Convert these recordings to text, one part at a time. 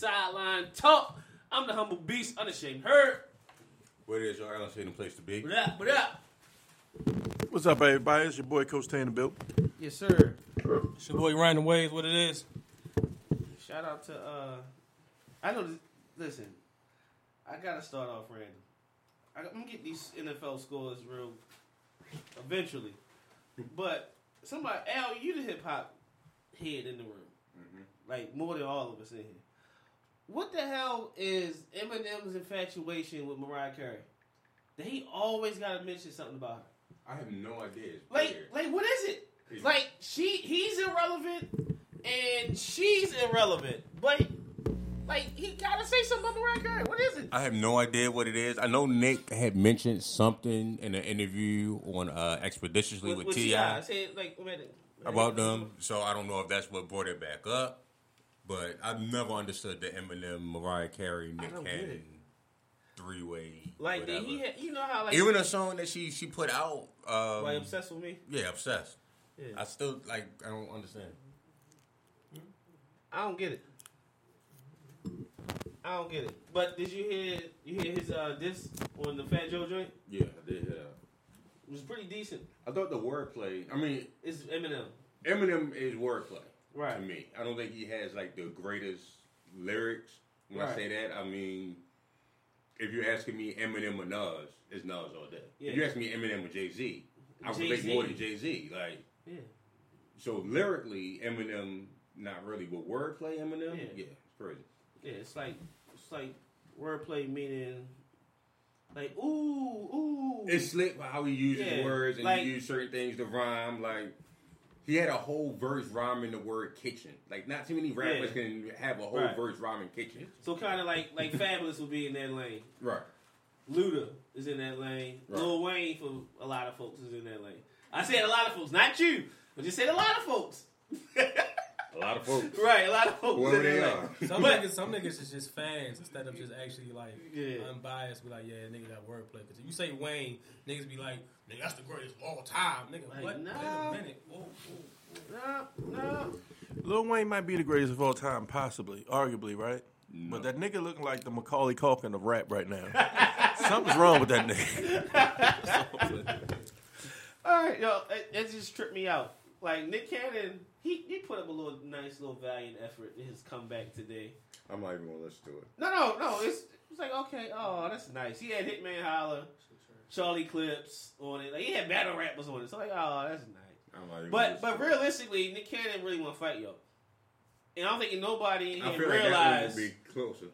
Sideline Talk. I'm the humble beast, unashamed herd. What it is, y'all? I don't see the place to be. What up? What up? What's up, everybody? It's your boy Coach Tanner Bill. Yes, sir. It's your boy Ryan the Waves, what it is. Shout out to uh, I know. This, listen, I gotta start off random. I, I'm gonna get these NFL scores real eventually, but somebody, Al, you the hip hop head in the room, like more than all of us in here. What the hell is Eminem's infatuation with Mariah Carey? That he always gotta mention something about her. I have no idea. It's Like, like what is it? Like she, he's irrelevant, and she's irrelevant. But like he gotta say something about Mariah Carey. What is it? I have no idea what it is. I know Nick had mentioned something in an interview on uh, Expeditiously with, Ti I said like wait a minute. about them. So I don't know if that's what brought it back up. But I've never understood the Eminem, Mariah Carey, Nick don't get it. Cannon three way. Like did he, had, you know how like Even a song that she she put out. Um, like obsessed with me. yeah, obsessed. Yeah. I still like. I don't understand. I don't get it. I don't get it. But did you hear you hear his uh this on the Fat Joe joint? Yeah, I did hear that. It was pretty decent. I thought the wordplay. I mean, It's Eminem. Eminem is wordplay Right. to me. I don't think he has like the greatest lyrics. When I say that, I mean if you're asking me Eminem or Nas, it's Nas all day. Yeah. If you ask me Eminem or Jay Z, I relate Jay-Z. more to Jay Z. Like Yeah. so lyrically, Eminem not really, but wordplay Eminem, Yeah. yeah, it's crazy. Yeah, it's like it's like wordplay meaning like ooh ooh. It's slick how he uses Yeah, words and like- he uses certain things to rhyme. Like he had a whole verse rhyming the word kitchen. Like not too many rappers Yeah. can have a whole Right. verse rhyming kitchen. so kind of like like Fabolous would be in that lane. Right. Luda is in that lane. Right. Lil Wayne for a lot of folks is in that lane. I said a lot of folks, not you. I just said a lot of folks. A lot of folks. right, a lot of folks. Whoever they lane. are. Some But- niggas, some niggas is just fans instead of just actually like Yeah. unbiased. Be like, yeah, nigga got wordplay. Because if you say Wayne, niggas be like, nigga, that's the greatest of all time. Nigga, Like, what? no. Wait a minute. Whoa, whoa. No, no. Lil Wayne might be the greatest of all time, possibly, arguably, right? But that nigga looking like the Macaulay Culkin of rap right now. Something's wrong with that nigga. All right, yo, it, it just tripped me out. Like Nick Cannon, he he put up a little nice little valiant effort in his comeback today. I'm not even gonna listen to it. No, no, no. It's it's like okay, oh, that's nice. He had Hitman Holla, Charlie Clips on it. Like he had battle rappers on it. So like, oh, that's nice. I'm not But but to realistically, Nick Cannon really want to fight yo. And I don't think nobody in here like realized one be closer.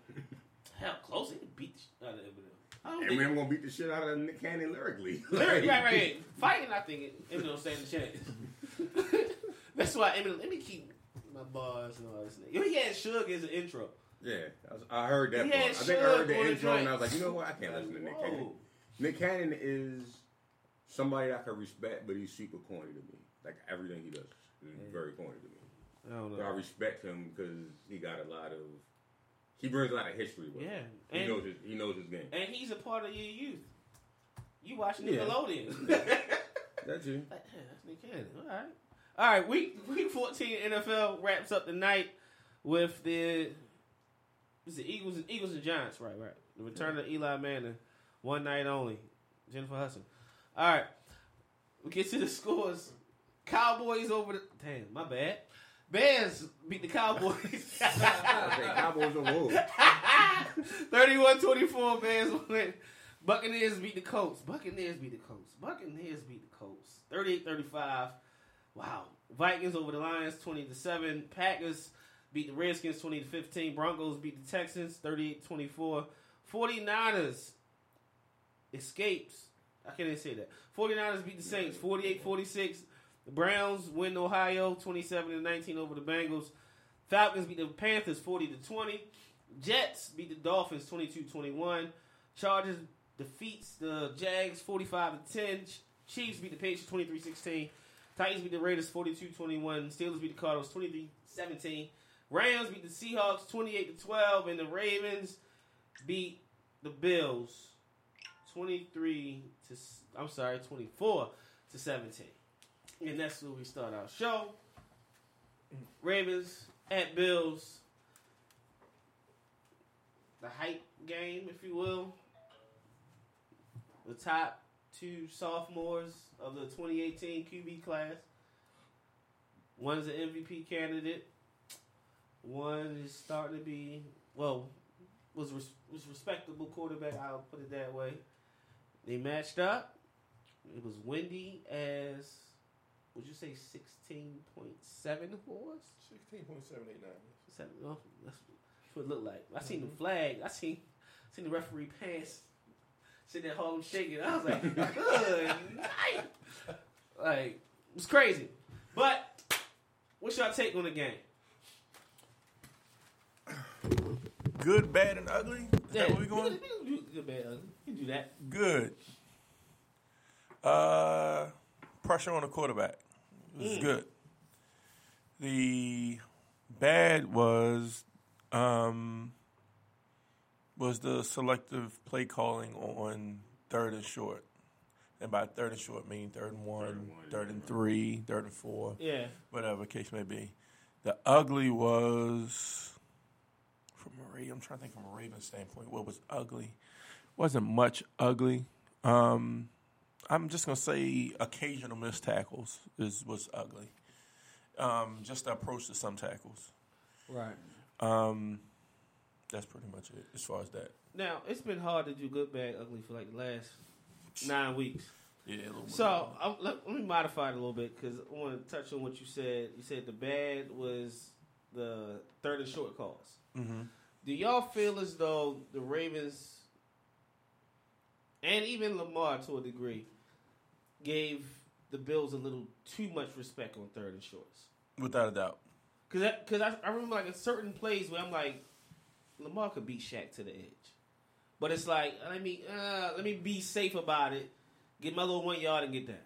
how close he beat the shit out of Eminem. I don't think. Eminem gonna beat the shit out of Nick Cannon lyrically. Lyric, right, right. Fighting, I think Eminem stand a chance. That's why Eminem. Let me keep my bars and all this. Yo, he had Suge as an intro. Yeah, I, was, I heard that He. I think I heard the intro and I was like, you know what? I can't listen to Nick Cannon. Nick Cannon is somebody I can respect, but he's super corny to me. Like everything he does is mm. very corny to me. I don't But I respect him because he got a lot of. He brings a lot of history with Yeah, him. and He knows his. He knows his game. and he's a part of your youth. You watch Yeah. Nickelodeon. That's you. Like, yeah, that's Nick Cannon. All right. All right, week week 14 NFL wraps up the night with the it's the Eagles and Eagles and Giants, right, right. The return of Eli Manning, one night only. Jennifer Hudson. All right. We get to the scores. Cowboys over the damn, my bad. Bears beat the Cowboys. Cowboys road. 31-24, Bears win. Buccaneers beat the Colts. Buccaneers beat the Colts. Buccaneers beat the Colts. 38-35. Wow. Vikings over the Lions 20 to 7. Packers beat the Redskins 20 to 15. Broncos beat the Texans 38-24. 49ers escapes. I can't even say that. 49ers beat the Saints 48-46. The Browns win Ohio 27 to 19 over the Bengals. Falcons beat the Panthers 40 to 20. Jets beat the Dolphins 22-21. Chargers defeats the Jags 45 to 10. Chiefs beat the Patriots 23-16. Titans beat the Raiders 42-21. Steelers beat the Cardinals 23-17. Rams beat the Seahawks 28 to 12 and the Ravens beat the Bills 23 to I'm sorry, 24 to 17. And mm. that's where we start our show. Ravens at Bills. The hype game, if you will. The top two sophomores of the 2018 QB class. One's an MVP candidate. One is starting to be well, was res- was respectable quarterback. I'll put it that way. They matched up. It was windy as would you say sixteen point seven horse? Sixteen point seven eight nine. Seven, oh, that's what it looked like. I seen the mm-hmm. flag. I seen seen the referee pants sitting at home shaking. I was like, good night. Like it was crazy. But what's your take on the game? Good, bad, and ugly. Is that where we going? You can, you can, good, bad, ugly. You can do that. Good. Uh, pressure on the quarterback. It was Mm. good. The bad was um, was the selective play calling on third and short. And by third and short, mean third and one, and one, third and three, third and four, Yeah. whatever case may be. The ugly was from a Ra- I'm trying to think from a Ravens standpoint. What was ugly? Wasn't much ugly. Um, I'm just gonna say occasional missed tackles is was ugly. Um, just the approach to some tackles. Right. Um, that's pretty much it as far as that. Now it's been hard to do good, bad, ugly for like the last nine weeks. Yeah, a little bit. So let, let me modify it a little bit because I want to touch on what you said. You said the bad was the third and short calls. hmm Do y'all feel as though the Ravens and even Lamar to a degree gave the Bills a little too much respect on third and shorts? without a doubt. Because I, cause I, I remember like a certain plays where I'm like, Lamar could beat Shaq to the edge, but it's like let me uh, let me be safe about it, get my little one yard and get down.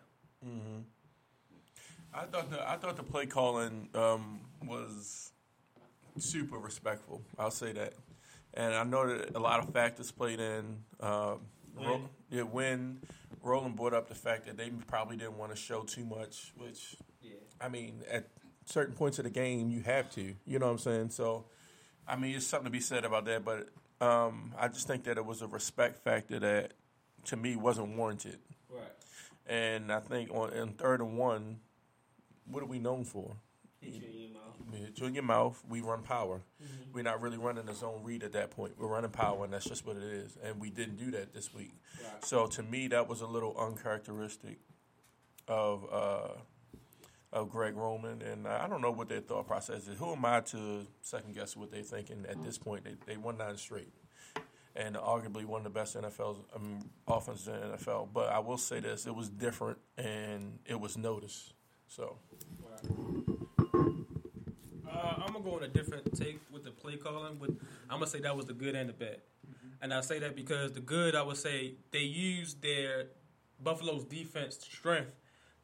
hmm I thought the I thought the play calling um, was super respectful. I'll say that, and I know that a lot of factors played in. Um, Ro- yeah, when Roland brought up the fact that they probably didn't want to show too much, which Yeah. I mean, at certain points of the game, you have to. You know what I'm saying? So, I mean, it's something to be said about that. But um, I just think that it was a respect factor that, to me, wasn't warranted. Right. And I think on in third and one, what are we known for? Hit in your mouth. I mean, hit you in your mouth. We run power. Mm-hmm. We're not really running a zone read at that point. We're running power, and that's just what it is. And we didn't do that this week. Right. So to me, that was a little uncharacteristic of uh, of Greg Roman, and I don't know what their thought process is. Who am I to second guess what they're thinking at this point? They they won nine straight, and arguably one of the best NFL um, offenses in the NFL. But I will say this: it was different, and it was noticed. So Uh, I'm gonna go on a different take with the play calling. But I'm gonna say that was the good and the bad, and I say that because the good, I would say they used their Buffalo's defense strength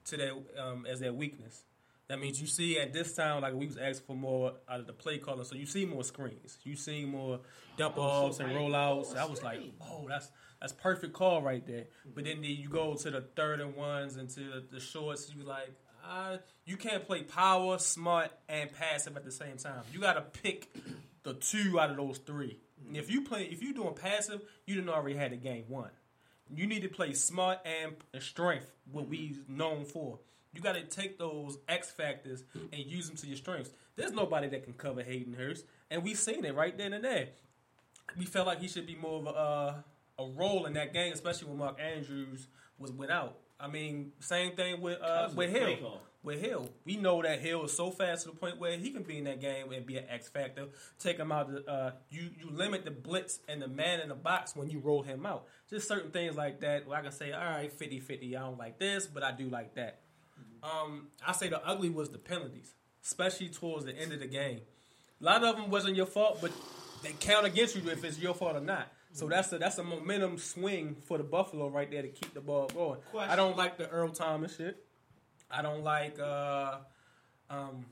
to their um, as their weakness. That means you see at this time, like we was asking for more out of the play calling, so you see more screens, you see more dump offs and rollouts. I was like, oh, that's that's perfect call right there. But then the, you go to the third and ones and to the, the shorts, you like, uh, you can't play power, smart, and passive at the same time. You got to pick the two out of those 3 And if you play, if you doing passive, you didn't already had the game won. You need to play smart and and strength, what we known for. You got to take those X factors and use them to your strengths. There's nobody that can cover Hayden Hurst, and we've seen it right then and there. We felt like he should be more of a uh, a role in that game, especially when Mark Andrews was without. I mean, same thing with uh, with Hill. With Hill, we know that Hill is so fast to the point where he can be in that game and be an X factor. Take him out. The, uh, you you limit the blitz and the man in the box when you roll him out. Just certain things like that. Where I can say, all right, 50-50, I don't like this, but I do like that. Um, I say the ugly was the penalties, especially towards the end of the game. A lot of them wasn't your fault, but they count against you if it's your fault or not. So that's a that's a momentum swing for the Buffalo right there to keep the ball going. Question. I don't like the Earl Thomas shit. I don't like uh, um,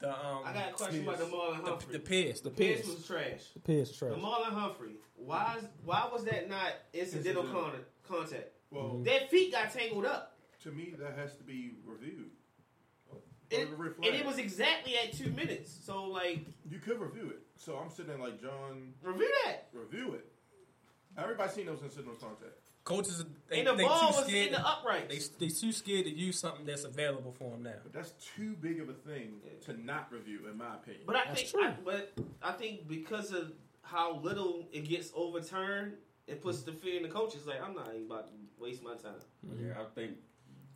the um, I got a question about the Marlon the, Humphrey. the Pierce, the Pierce Pierce, was trash. the Pierce was trash. The Marlon Humphrey. Why? Is, why was that not incidental Incidental. con- contact? Well, Their feet got tangled up, to me, that has to be reviewed. and, Or the red and it was exactly at two minutes. So like, You could review it. So I'm sitting there like John, review that. review it. Everybody seen those incidental contact. Coaches, they, And the they ball too was scared. in the uprights. They they too scared to use something that's available for them now. But that's too big of a thing to not review, in my opinion. But I That's think, true. I, but I think because of how little it gets overturned, it puts the fear in the coaches. Like I'm not even about to waste my time. Yeah, I think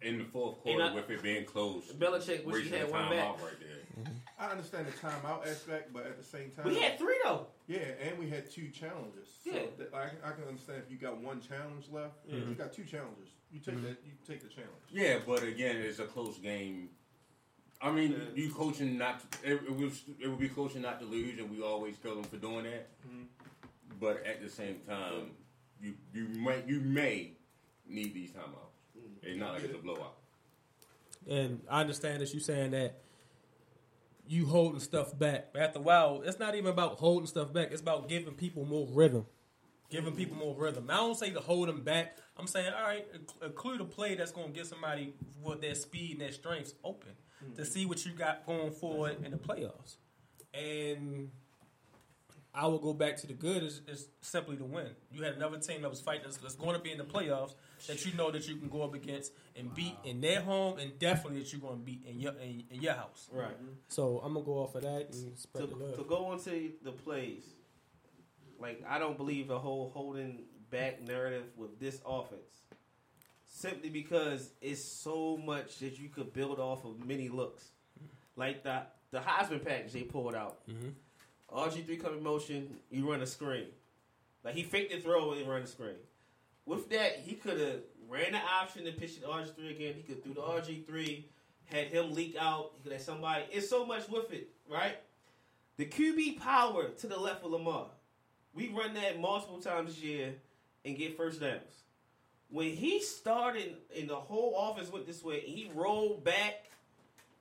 in the fourth quarter I- with it being close, Belichick wish he had one back. right there. Mm-hmm. I understand the timeout aspect, but at the same time, We had three though. yeah, and we had two challenges. So Yeah. that, I, can- I can understand if you got one challenge left. You mm-hmm. got two challenges. You take mm-hmm. that. You take the challenge. Yeah, but again, it's a close game. I mean, Yeah. you coaching not. To, it, it was. It would be coaching not to lose, and we always kill them for doing that. But at the same time, you you might you may need these timeouts. It's not like it's a blowout. And I understand that you're saying that you holding stuff back. But after a while, it's not even about holding stuff back. It's about giving people more rhythm. Giving people more rhythm. Now, I don't say to hold them back. I'm saying, all right, inc- include a play that's going to get somebody with their speed and their strengths open to mm-hmm. see what you got going forward in the playoffs. And I will go back to the good is, is simply to win. You had another team that was fighting that's, that's going to be in the playoffs that you know that you can go up against and beat in their home, and definitely that you're going to beat in your in, in your house. Right. Mm-hmm. So I'm gonna go off of that and To, the love. to go into the plays, like I don't believe the whole holding back narrative with this offense. Simply because it's so much that you could build off of many looks, mm-hmm. like the the Heisman package they pulled out. Mm-hmm. RG three coming motion, you run a screen. Like he faked the throw and run the screen. With that, he could have ran the option and pitched it to RG three again. He could do the RG three, had him leak out. He could have somebody. It's so much with it, right? The QB power to the left of Lamar. We run that multiple times this year and get first downs. When he started and the whole offense went this way, and he rolled back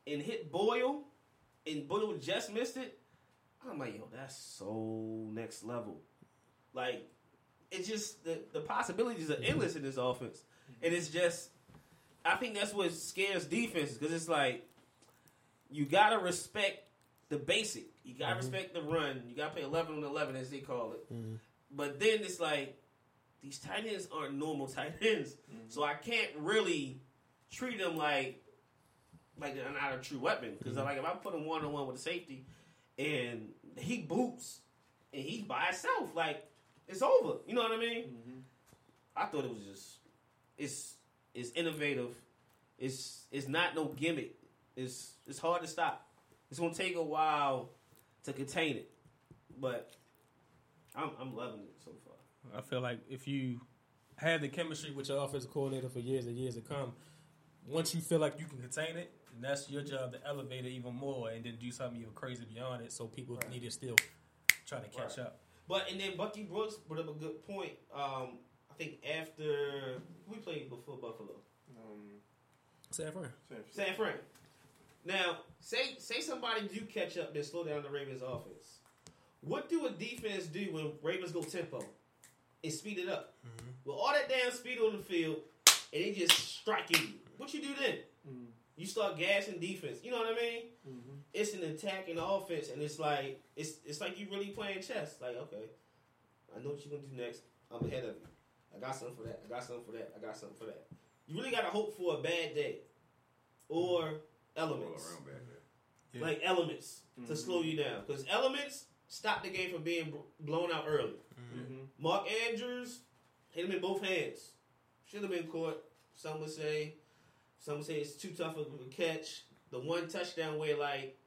and hit Boyle, and Boyle just missed it. I'm like, yo, that's so next level. Like, it's just the, the possibilities are mm-hmm. endless in this offense. And it's just, I think that's what scares defenses because it's like, you got to respect the basic. You got to mm-hmm. respect the run. You got to play 11 on 11, as they call it. Mm-hmm. But then it's like, these tight ends aren't normal tight ends. So I can't really treat them like like they're not a true weapon. Because like if I put him one on one with a safety and he boots and he's by himself, like it's over. You know what I mean? Mm-hmm. I thought it was just it's it's innovative. It's it's not no gimmick. It's it's hard to stop. It's gonna take a while to contain it, but I'm I'm loving it so far. I feel like if you have the chemistry with your offensive coordinator for years and years to come, once you feel like you can contain it, then that's your job to elevate it even more and then do something even crazy beyond it so people Right. need to still try to catch Right. up. But and then Bucky Brooks brought up a good point. Um, I think after we played before Buffalo, Um, San Fran. San Fran. Now, say say somebody do catch up and slow down the Ravens offense. What do a defense do when Ravens go tempo and speed it up? With all that damn speed on the field, and they just striking you. What you do then? You start gassing defense. You know what I mean? Mm-hmm. It's an attacking offense, and it's like it's it's like you really playing chess. Like, okay, I know what you're gonna do next. I'm ahead of you. I got something for that. I got something for that. I got something for that. You really gotta hope for a bad day. or Roll elements, around back there. Yeah. like elements to mm-hmm. slow you down. Because elements stop the game from being blown out early. Mark Andrews hit him in both hands. Should have been caught. Some would say. Some would say it's too tough of a catch. The one touchdown where like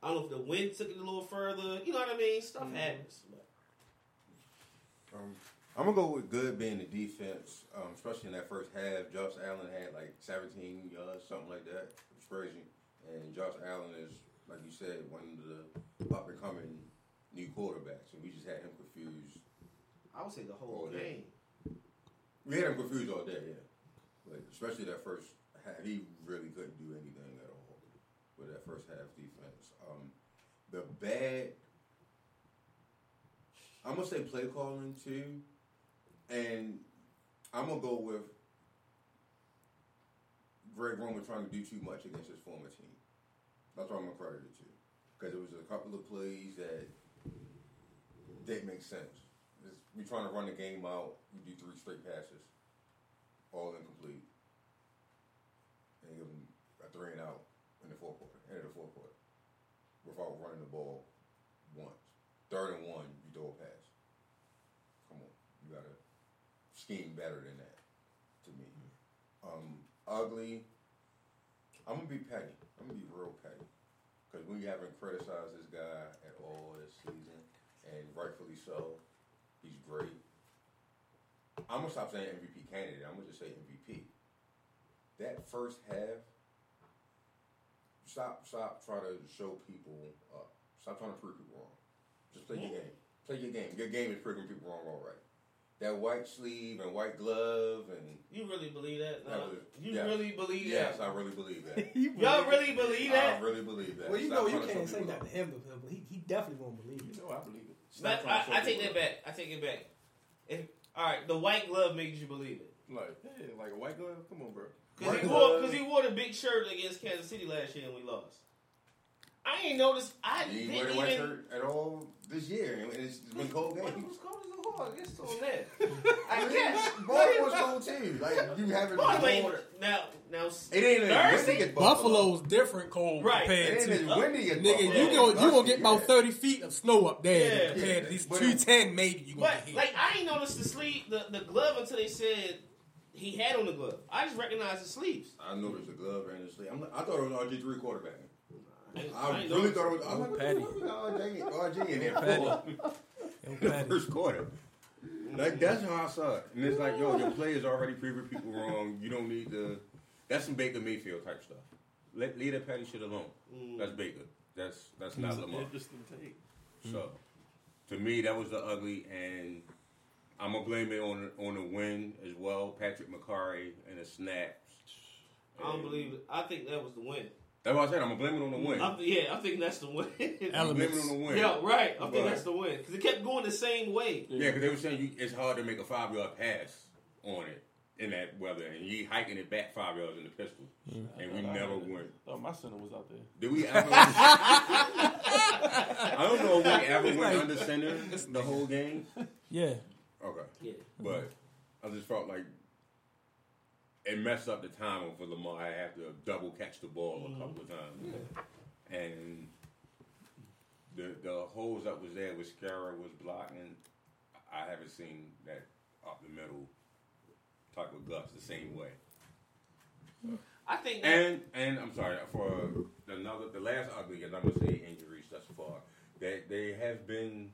I don't know if the wind took it a little further. You know what I mean? Stuff happens. But Um, I'm gonna go with good being the defense, um, especially in that first half. Josh Allen had like 17 yards, something like that. It was crazy. And Josh Allen is, like you said, one of the up and coming new quarterbacks, and we just had him confused. I would say the whole yeah. game. We had him confused all day, yeah. But especially that first half, he really couldn't do anything at all with that first half defense. Um, the bad, I'm gonna say play calling too, and I'm gonna go with Greg Roman trying to do too much against his former team. That's what I'm gonna credit it to, because it was a couple of plays that didn't make sense. It's- we trying to run the game out. We do three straight passes, all incomplete, and give them a three and out in the fourth quarter, end of the fourth quarter, without running the ball once. Third and one, you throw a pass. Come on, you gotta scheme better than that. To me, um, ugly. I'm gonna be petty. I'm gonna be real petty because we haven't criticized this guy at all this season, and rightfully so. He's great. I'm gonna stop saying MVP candidate. I'm gonna just say MVP. That first half, stop, stop trying to show people up. Stop trying to prove people wrong. Just play your game. Play your game. Your game is proving people wrong already. That white sleeve and white glove and You really believe that? That Nah. was- you yes. really believe yes, that? Yes, I really believe that. Y'all really believe that? I that? really believe that. Well, you Stop know you trying to show can't say that to him, but he, he definitely won't believe it. You know I believe it. Stop But I, I take people that back. I take it back. If all right, the white glove makes you believe it. Like, hey, like a white glove? Come on, bro. Cause he wore, cause he wore the big shirt against Kansas City last year and we lost. I ain't noticed. I He didn't wear the even. white shirt at all this year, and it's been cold What games. was cold as a whore? I guess on that. I guess. Baltimore's cold too. Like you haven't. Boy, wait, now, now, It ain't as Thursday? windy as Buffalo. Buffalo's different cold Right. compared It ain't to as windy as nigga. Buffalo. You gonna you gonna get about thirty feet of snow up there Yeah. compared to these two ten maybe you gonna But hit. like, I ain't noticed the sleeve, the, the glove until they said he had on the glove. I just recognized the sleeves. I noticed the glove and the sleeve. I'm, I thought it was RG three quarterback. I, I, I really thought it was. I'm like, Patty. fuck we got RG, RG in there for the first quarter. Like that's how I saw it, and it's like, yo, your play is already proving people wrong. You don't need to. That's some Baker Mayfield type stuff. Let leave that petty shit alone. Mm. That's Baker. That's that's not Lamar. Interesting take. So, to me, that was the ugly, and I'm gonna blame it on on the win as well. Patrick Mekari and the snaps. I don't believe it. I think that was the win. That's what I said. I'm gonna blame it on the win. I'm, yeah, I think that's the win. I'm blame it on the win. yeah, right. I think that's the win because it kept going the same way. Yeah, because they were saying you, it's hard to make a five yard pass on it in that weather, and you hiking it back five yards in the pistol, and we never went. Oh, my center was out there. Did we ever? I don't know if we ever went under center the whole game. yeah. Okay, Yeah. but I just felt like it messed up the timing for Lamar. I have to double catch the ball a mm-hmm. couple of times, and the the holes that was there with Skura was blocking. I haven't seen that up the middle type of guts the same way. I think. And and I'm sorry for another the last ugly, and I'm gonna say injuries thus far. that they have been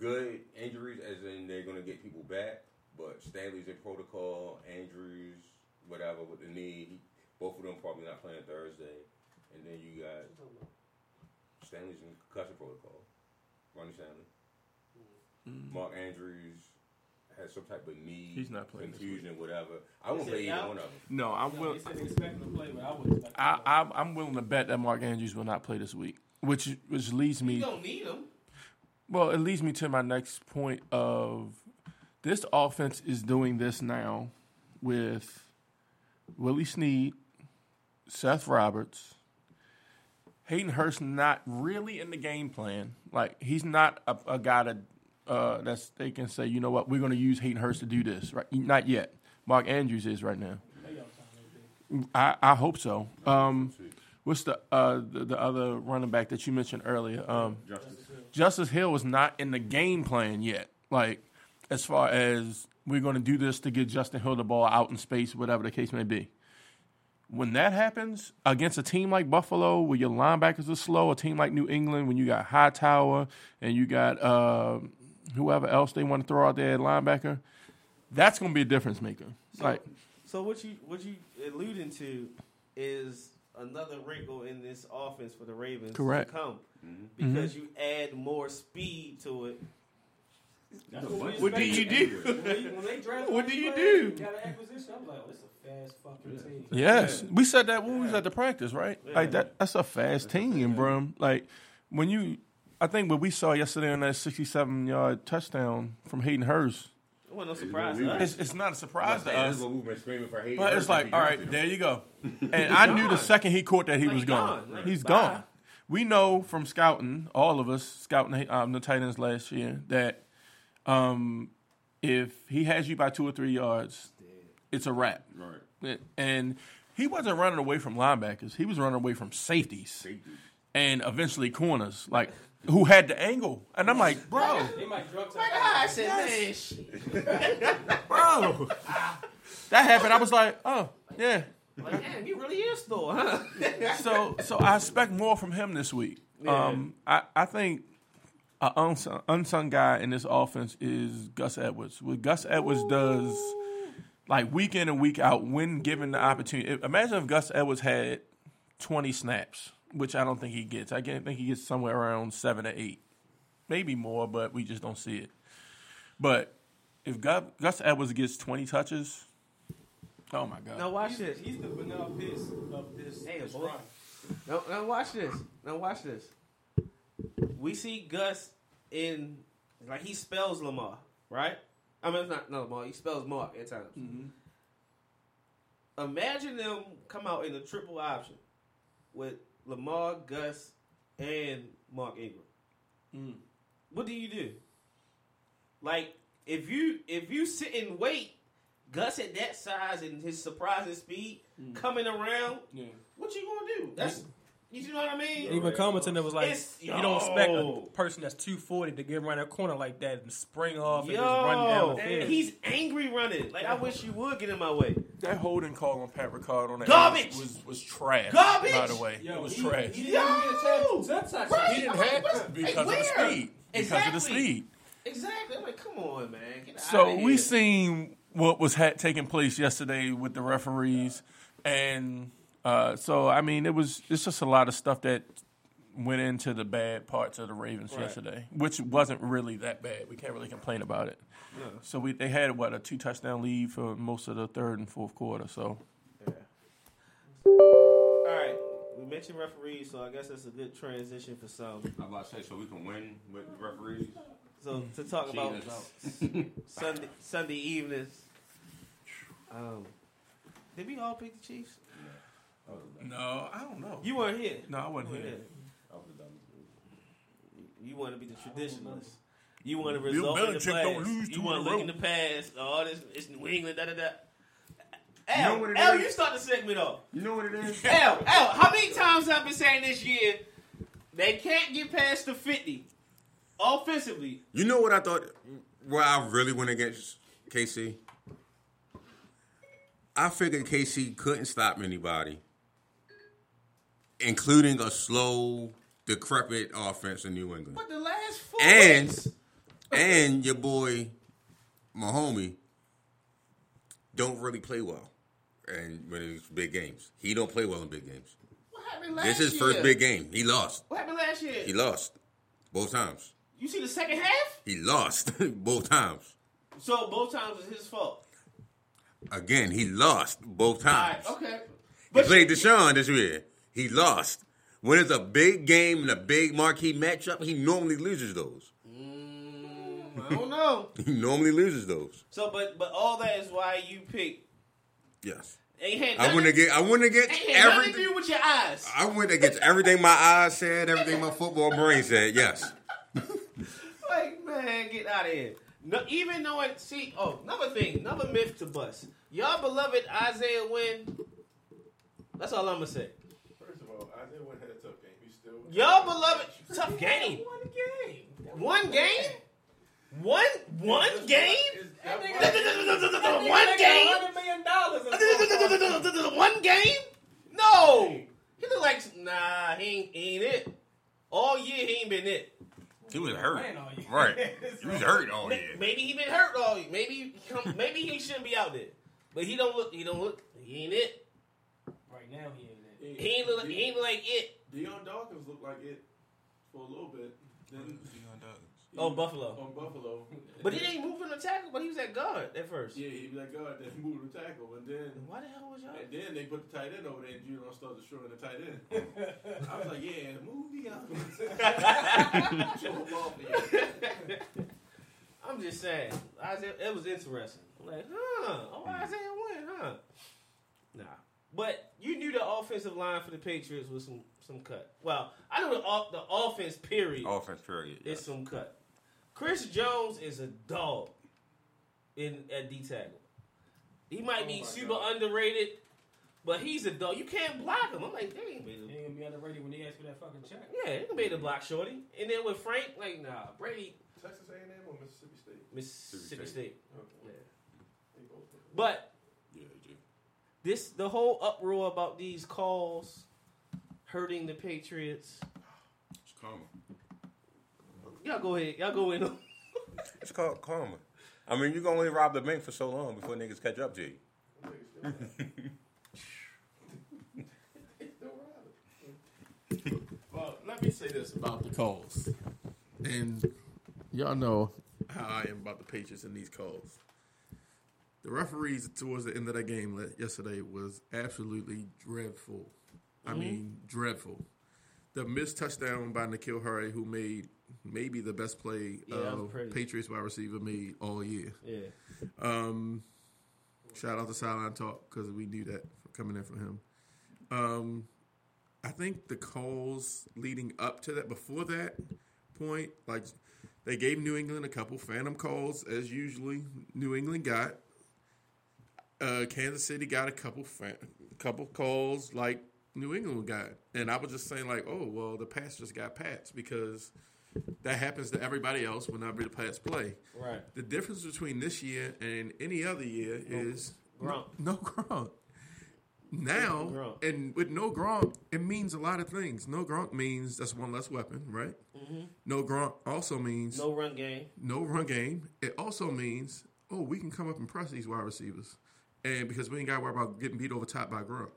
good injuries, as in they're gonna get people back. But Stanley's in protocol, Andrews, whatever with the knee. Both of them probably not playing Thursday, and then you got Stanley's in concussion protocol. Ronnie Stanley, mm. Mark Andrews has some type of knee He's not playing confusion, whatever. I won't Is play either out? one of them. No, I'm No, will. they said they expect him to play, but I won't. I I'm I'm willing to bet that Mark Andrews will not play this week, which which leads me. you don't need them. Well, it leads me to my next point of this offense is doing this now with Willie Snead, Seth Roberts, Hayden Hurst not really in the game plan. Like he's not a, a guy that uh, that's they can say, you know what, we're going to use Hayden Hurst to do this. Right? Not yet. Mark Andrews is right now. I, I hope so. Um, what's the, uh, the the other running back that you mentioned earlier? Um, Justice. Justice Hill is not in the game plan yet. Like as far as we're going to do this to get Justin Hill the ball out in space, whatever the case may be. When that happens against a team like Buffalo, where your linebackers are slow, a team like New England, when you got Hightower and you got uh, whoever else they want to throw out there at linebacker, that's going to be a difference maker. Like So what you what you alluding to is another wrinkle in this offense for the Ravens Correct. to come mm-hmm. because you add more speed to it. What do you do? When they, when they draft What one do you do? Got an acquisition. I'm like, oh, this a fast fucking team. Yes, we said that when we was at the practice, right? Like that. That's a fast team, bro. Like when you, I think what we saw yesterday on that sixty-seven yard touchdown from Hayden Hurst. It wasn't no surprise to us. It's, it's not a surprise to us, We've been screaming for but it's like, all right, there you go. And I knew the second he caught that he Like, was gone. gone. Like, He's bye. gone. We know from scouting, all of us scouting um, the Titans last year, that um, if he has you by two or three yards, it's a wrap. Right. And he wasn't running away from linebackers. He was running away from safeties and eventually corners, like who had the angle. And I'm like, bro, They might drug test. I said, man, shit. bro. That happened. I was like, oh, yeah. Like, damn, he really is though, huh? So so I expect more from him this week. Um, I, I think an unsung, unsung guy in this offense is Gus Edwards. What Gus Edwards does, like week in and week out, when given the opportunity. Imagine if Gus Edwards had 20 snaps, which I don't think he gets. I think he gets somewhere around seven or eight, maybe more, but we just don't see it. But if Gus, Gus Edwards gets 20 touches, oh my God. now watch this. He's the vanilla piss of this, Hey, this run. Now, now watch this. Now watch this. We see Gus in like he spells Lamar, right? I mean, it's not no Lamar. He spells Mark at times. Mm-hmm. Imagine them come out in a triple option with Lamar, Gus, and Mark Ingram. Mm. What do you do? Like if you if you sit and wait, Gus at that size and his surprising speed mm. coming around, what you gonna do? That's you know what I mean. Even commenting that was like, It's- you don't expect a person that's 240 to get around that corner like that and spring off and Yo, just run down the field. he's angry running. Like I wish you would get in my way. That holding call on Pat Ricard on that Garbage! was, was, was trash. Garbage! By the way, it was trash. He didn't even get a tackle. Touchdown. Right. He didn't I'm have like, what's- because hey, of the where? speed. Because of the Exactly. speed. Exactly. I'm like, come on, man. Get So outta we here. seen what was ha- taking place yesterday with the referees, and uh, so I mean, it was it's just a lot of stuff that went into the bad parts of the Ravens yesterday, which wasn't really that bad. We can't really complain about it. So we they had what a two touchdown lead for most of the third and fourth quarter. So All right. We mentioned referees, so I guess that's a good transition for some. I'm about to say, so we can win with referees. So to talk about Sunday Sunday evenings. Um, did we all pick the Chiefs? No, I don't know. You weren't here. No, I wasn't You here. You want to be the traditionalist. You want to Bill result in the Belichick past. don't lose you two want in to a look in row. the past. All this, it's New England. Da da da. You know Al, what it Al, is? you start the segment off. You know what it is? Al, Al, how many times I've been saying this year they can't get past the fifty offensively? You know what I thought? Where I really went against KC. I figured KC couldn't stop anybody, including a slow, decrepit offense in New England, But the last four And- weeks, and your boy Mahomie don't really play well, and when it's big games, he don't play well in big games. what happened last year? This is his year? first big game. He lost. What happened last year? He lost both times. you see the second half? He lost both times. So both times was his fault. Again, he lost both times. right, okay. He But played Deshaun this year. He lost. When it's a big game and a big marquee matchup, he normally loses those. Mm, I don't know. He normally loses those. So, but but all that is why you pick. Yes. I went against. I went against to everything. do with your eyes. I went against everything my eyes said, everything my football brain said. Yes. Like, man, get out of here. No, even knowing, see, oh, another thing, another myth to bust. Y'all beloved Isaiah Wynn That's all I'm gonna say. First of all, Isaiah Wynn had a tough game. He's still. Y'all beloved tough game. One game. One game. One one game. That nigga- One that nigga game. got $100 million. One game? No. He look like nah. He ain't, he ain't it. All year he ain't been it. He was hurt. Man, you- Right. He was hurt all Ma- year. Maybe he been hurt all year. Maybe he come, maybe he shouldn't be out there. But he don't look. He don't look. He ain't it. Right now, he ain't it. He ain't look. He ain't like it. Dion Dawkins looked like it for a little bit. Then Dion Dawkins. Oh, Buffalo. on Buffalo. But he didn't move moving the tackle. But he was at guard at first. Yeah, he was like God. Then moved the tackle, and then Why the hell was y'all? and then they put the tight end over there, and Judon started showing the tight end. Oh. I was like, yeah, move me out. Show him off here. I'm just saying. Isaiah, it was interesting. I'm like, huh? Oh, hmm. Isaiah Wynn, huh? Nah. But you knew the offensive line for the Patriots was some some cut. Well, I know the off- the offense period Offense period. is some cut. Chris Jones is a dog in at D tackle. He might oh be Oh my super God. underrated, but he's a dog. You can't block him. I'm like, they ain't He ain't gonna be underrated when they ask for that fucking check. Yeah, they can be the block shorty. And then with Frank, like, nah, Brady, Texas A&M or Mississippi State? Mississippi State. Okay. Yeah. They both did. But Yeah, they do. This the whole uproar about these calls hurting the Patriots. It's karma. Y'all go ahead. Y'all go in. on- It's called karma. I mean, you can only rob the bank for so long before niggas catch up to you. Well, let me say this about the calls. And y'all know how I am about the Patriots and these calls. The referees towards the end of that game yesterday was absolutely dreadful. I mean, dreadful. The missed touchdown by N'Keal Harry, who made maybe the best play Yeah, of. Patriots wide receiver made all year. Yeah. Um, shout out to Sideline Talk because we knew that coming in from him. Um, I think the calls leading up to that, before that point, like they gave New England a couple phantom calls as usually New England got. Uh, Kansas City got a couple fa- couple calls like New England got, and I was just saying like, oh well, the Pats just got Pats because that happens to everybody else whenever the Pats play. Right. The difference between this year and any other year is Gronk. no Gronk. Now, Gronk. and with no Gronk, it means a lot of things. No Gronk means that's one less weapon, right? No Gronk also means Mm-hmm. No run game. no run game. It also means, oh, we can come up and press these wide receivers. And because we ain't got to worry about getting beat over top by Gronk.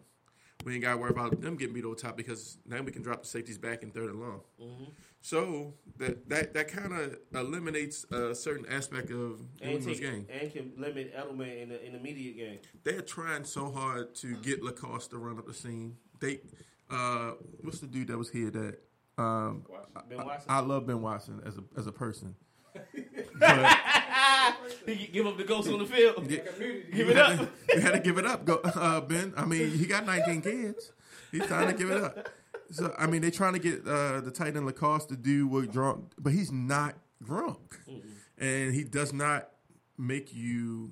We ain't got to worry about them getting beat over top because now we can drop the safeties back in third and long. Mm-hmm. So that that, that kind of eliminates a certain aspect of England's game. and can limit Edelman in the in the immediate game. They're trying so hard to get LaCosse to run up the scene. They, uh, what's the dude that was here that um, Ben Watson. I love Ben Watson as a as a person. But he can give up the ghost on the field. Yeah. Give it had up. To, you had to give it up, go, uh, Ben. I mean, he got 19 kids. He's trying to give it up. So I mean, they're trying to get uh, the Titan end LaCosse to do what drunk, but he's not Gronk, and he does not make you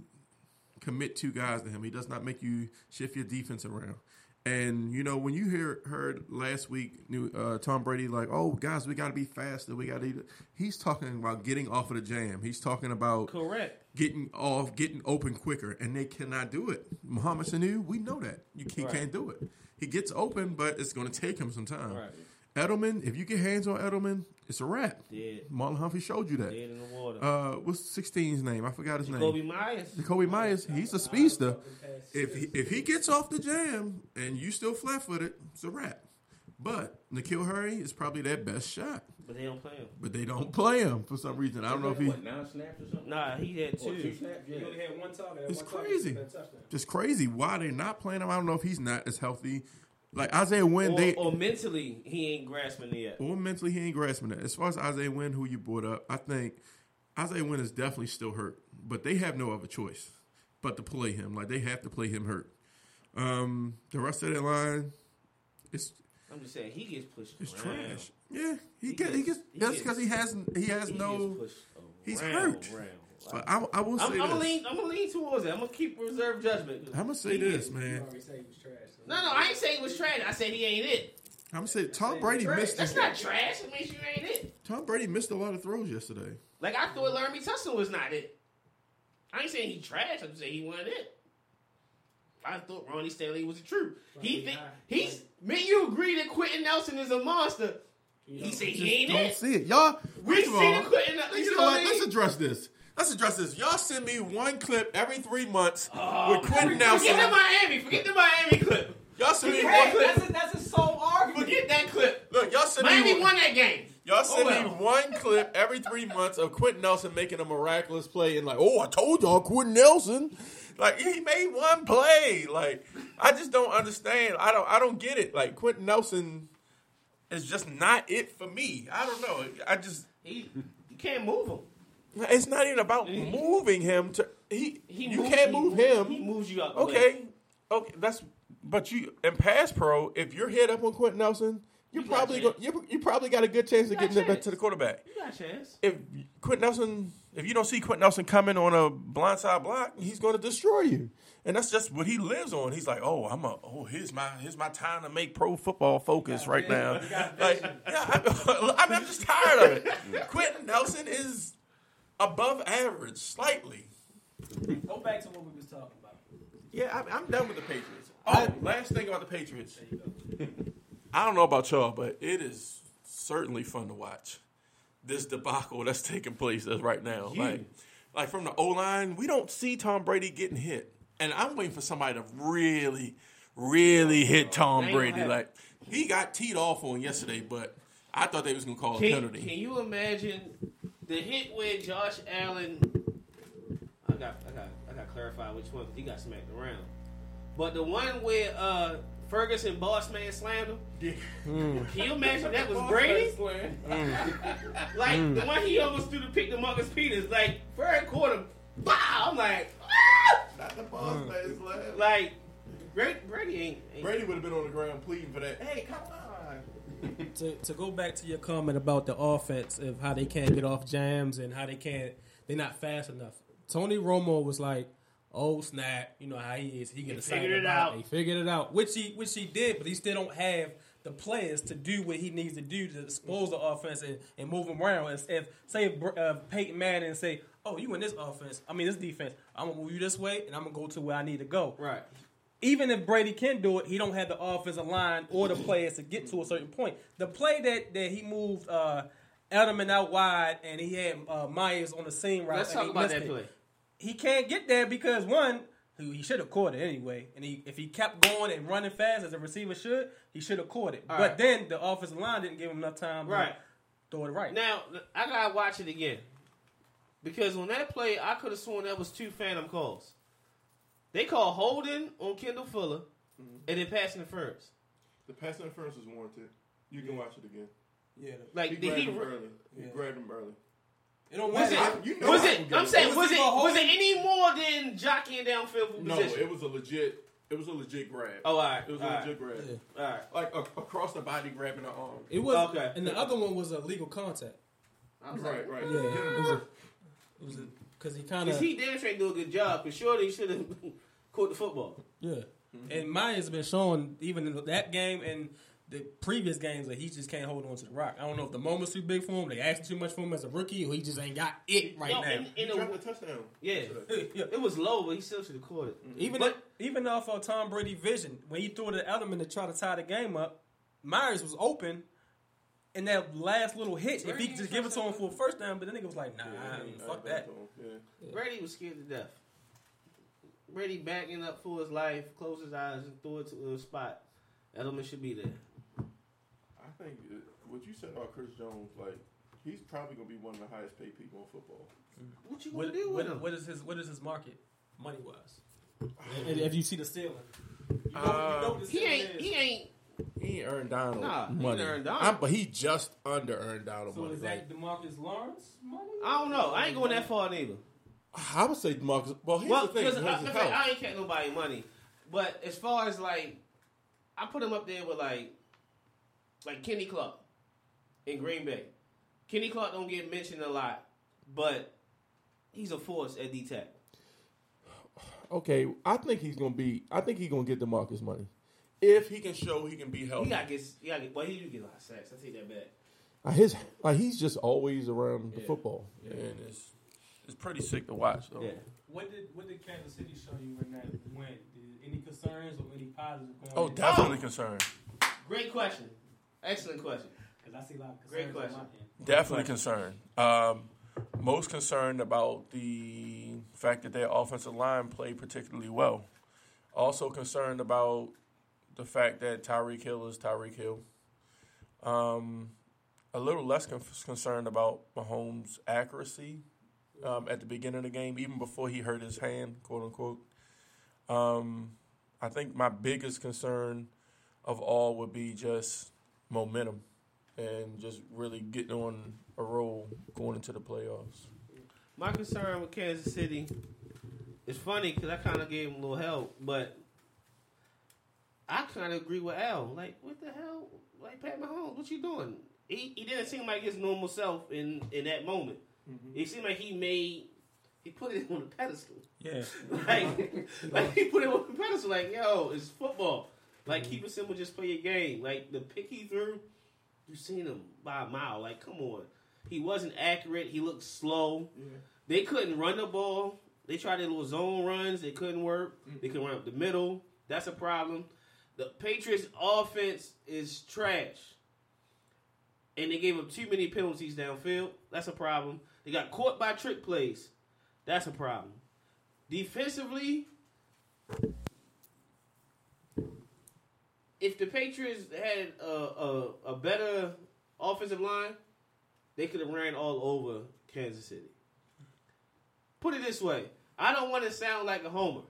commit two guys to him. He does not make you shift your defense around. And you know when you hear heard last week, new uh, Tom Brady like, oh guys, we got to be faster. We got to. He's talking about getting off of the jam. He's talking about Correct. getting off, getting open quicker, and they cannot do it. Mohamed Sanu, we know that you he Right. can't do it. He gets open, but it's going to take him some time. Right. Edelman, if you get hands on Edelman, it's a wrap. Dead. Marlon Humphrey showed you that. Dead in the water. Uh, what's 16's name? I forgot his name. Kobe. Meyers. Jakobi Meyers. He's a speedster. If he, if he gets off the jam and you still flat footed, it's a wrap. But N'Keal Harry is probably their best shot. But they don't play him. But they don't play him for some reason. I don't know if he. What, nine snaps or something? Nah, he had Or two two. snaps? He only had one target. It's one crazy. and a touchdown. Just crazy. Why they're not playing him? I don't know if he's not as healthy. Like Isaiah Wynn, Or, they or mentally, he ain't grasping it yet. or mentally he ain't grasping it. As far as Isaiah Wynn, who you brought up, I think Isaiah Wynn is definitely still hurt, but they have no other choice but to play him. Like they have to play him hurt. Um, the rest of that line, it's I'm just saying, he gets pushed it's around. trash. Yeah, he, He he gets- gets he that's because he has he has He no. gets he's around, hurt. around, But I, I will say I'm, I'm gonna this. lean. I'm gonna lean towards it. I'm gonna keep reserve judgment. I'm gonna say this, man. already said he was trash. so- No, no, I ain't saying he was trash. I said he ain't it. I'm gonna say Tom Brady missed. That's not trash. It means you ain't it. Tom Brady missed a lot of throws yesterday. Like I thought Laremy Tunsil was not it. I ain't saying he trash. I'm saying he wasn't it. I thought Ronnie Stanley was the truth. He think he's. Me, you agree that Quenton Nelson is a monster. He said he ain't Don't it. see it, y'all. We First of see all, the Quenton. you You know what? Let's address this. Let's address this. Y'all send me one clip every three months Oh, with Quenton Forget Nelson. the Miami. Forget the Miami clip. Y'all send me Forget one clip. That's a, that's a sole argument. Forget that clip. Look, y'all send me Miami one- won that game. Y'all send Oh, me one clip every three months of Quenton Nelson making a miraculous play and like, oh, I told y'all Quenton Nelson. Like he made one play. Like I just don't understand. I don't. I don't get it. Like Quenton Nelson is just not it for me. I don't know. I just. He, you can't move him. It's not even about mm-hmm. moving him to. He. He you moves- can't move moves- him. He moves you out. the way. Okay. Okay. That's. But you in pass pro, if you're hit up on Quenton Nelson, you, You probably go, you, you probably got a good chance a getting it back chance. to the quarterback You got a chance. if Quenton Nelson, if you don't see Quenton Nelson coming on a blindside block, he's going to destroy you. And that's just what he lives on. He's like, oh, I'm a, oh, here's my, here's my time to make pro football focus right now. Like, yeah, I, I mean, I'm just tired of it. Quenton Nelson is above average, slightly. Go back to what we was talking about. Yeah, I'm, I'm done with the Patriots. Oh, oh last thing about the Patriots. I don't know about y'all, but it is certainly fun to watch this debacle that's taking place right now. Like, like from the O line, we don't see Tom Brady getting hit, and I'm waiting for somebody to really, really hit oh, Tom They Brady. Like he got teed off on yesterday, but I thought they was gonna call a penalty. can you imagine the hit where Josh Allen? I got, I got, I got to clarify which one 'cause he got smacked around. But the one where uh, Ferguson boss man slammed him. Can you imagine that was Brady? Like the one he almost threw the pick to Marcus Peters. Like Ferg caught him. Wow! I'm like, ah! Not the boss man slam. like Brady, Brady ain't. ain't Brady would have been on the ground pleading for that. Hey, come on. To, to go back to your comment about the offense of how they can't get off jams and how they can't they're not fast enough. Tony Romo was like, "Oh snap!" You know how he is. He get excited figured it out. He figured it out, which he which he did, but he still don't have the players to do what he needs to do to expose the offense and, and move them around. If, if say uh, Peyton Manning and say, "Oh, you in this offense? I mean this defense. I'm gonna move you this way, and I'm gonna go to where I need to go." Right. Even if Brady can do it, he don't have the offensive line or the players to get to a certain point. The play that, that he moved uh, Edelman out wide and he had uh, Meyers on the seam route. Let's talk he about that it. play. He can't get there because one, he he should have caught it anyway, and he if he kept going and running fast as a receiver should, he should have caught it. All but right. then the offensive line didn't give him enough time Right. to throw it right. Now I gotta watch it again because on that play, I could have sworn that was two phantom calls. They call holding on Kendall Fuller mm-hmm. and then pass interference. The pass interference was warranted. You can watch it again. yeah, Like He did grabbed he? him early. He grabbed him early. it don't Was matter. it? You know was I it? can get I'm it. saying Was was it? Was it any more than jockeying downfield for No, position? it was a legit. It was a legit grab. Oh, all right. It was all a right. legit grab. Yeah. All right. Like a, across the body, grabbing the arm. It was Okay. and the other one was a legal contact. I was Right, like, right. Yeah, it was a, it was because he kind Because of he damn straight do a good job. Because surely he should have caught the football. Yeah. Mm-hmm. And Meyers has been showing even in that game and the previous games that he just can't hold on to the rock. I don't know if the moment's too big for him, they asked too much for him as a rookie, or he just ain't got it right Yo, now. in, in He a- a touchdown. yeah, Yeah. it was low, but he still should have caught it. Even But- even off of Tom Brady vision, when he threw the Edelman to try to tie the game up, Meyers was open. In that last little hitch, if he could just give it to him for a first down, but the nigga was like, "Nah, fuck that." Yeah. Brady was scared to death. Brady backing up for his life, closed his eyes and threw it to a spot. Edelman should be there. I think uh, what you said about Chris Jones, like he's probably gonna be one of the highest paid people in football. What you gonna What, do with what, him? what is his what is his market money wise? And if you see the ceiling, you know, Uh, you know what the he ain't. is. He ain't. He ain't earned down on Nah, he money. earned down. I'm- but he just under earned down on So money. is Like, that Demarcus Lawrence money? I don't know. I ain't going that far neither. I would say Marcus. Well, here's well, the thing. because Here's I, his in fact, health. I ain't catch nobody money. But as far as like, I put him up there with like, like Kenny Clark in Green Bay. Kenny Clark don't get mentioned a lot, but he's a force at D tackle. Okay, I think he's gonna be. I think he's gonna get Demarcus money if he can show he can be He healthy. got get, he got to get, well, he do get a lot of sacks. I take that back. Uh, his like he's just always around the Yeah. football, and it's it's pretty sick to watch. Though. Yeah. What did what did Kansas City show you in that win? Did any concerns or any positives going Oh, in? definitely concerned. Great question. Excellent question. Because I see a lot of Great concerns on question. my. Definitely concerned. Um, most concerned about the fact that their offensive line played particularly well. Also concerned about the fact that Tyreek Hill is Tyreek Hill. Um, a little less con- concerned about Mahomes' accuracy um, at the beginning of the game, even before he hurt his hand, quote unquote. Um, I think my biggest concern of all would be just momentum and just really getting on a roll going into the playoffs. My concern with Kansas City it's funny because I kind of gave him a little help, but I kind of agree with Al. Like, what the hell? Like, Pat Mahomes, what you doing? He, he didn't seem like his normal self in, in that moment. Mm-hmm. It seemed like he made, he put it on a pedestal. Yeah. like, like he put it on a pedestal. Like, yo, it's football. Like, mm-hmm. keep it simple, just play your game. Like the pick he threw, you seen him by a mile. Like, come on. He wasn't accurate. He looked slow. They couldn't run the ball. They tried their little zone runs. They couldn't work. They couldn't run up the middle. That's a problem. The Patriots' offense is trash. And they gave up too many penalties downfield. That's a problem. They got caught by trick plays. That's a problem. Defensively, if the Patriots had a, a, a better offensive line, they could have ran all over Kansas City. Put it this way I don't want to sound like a homer,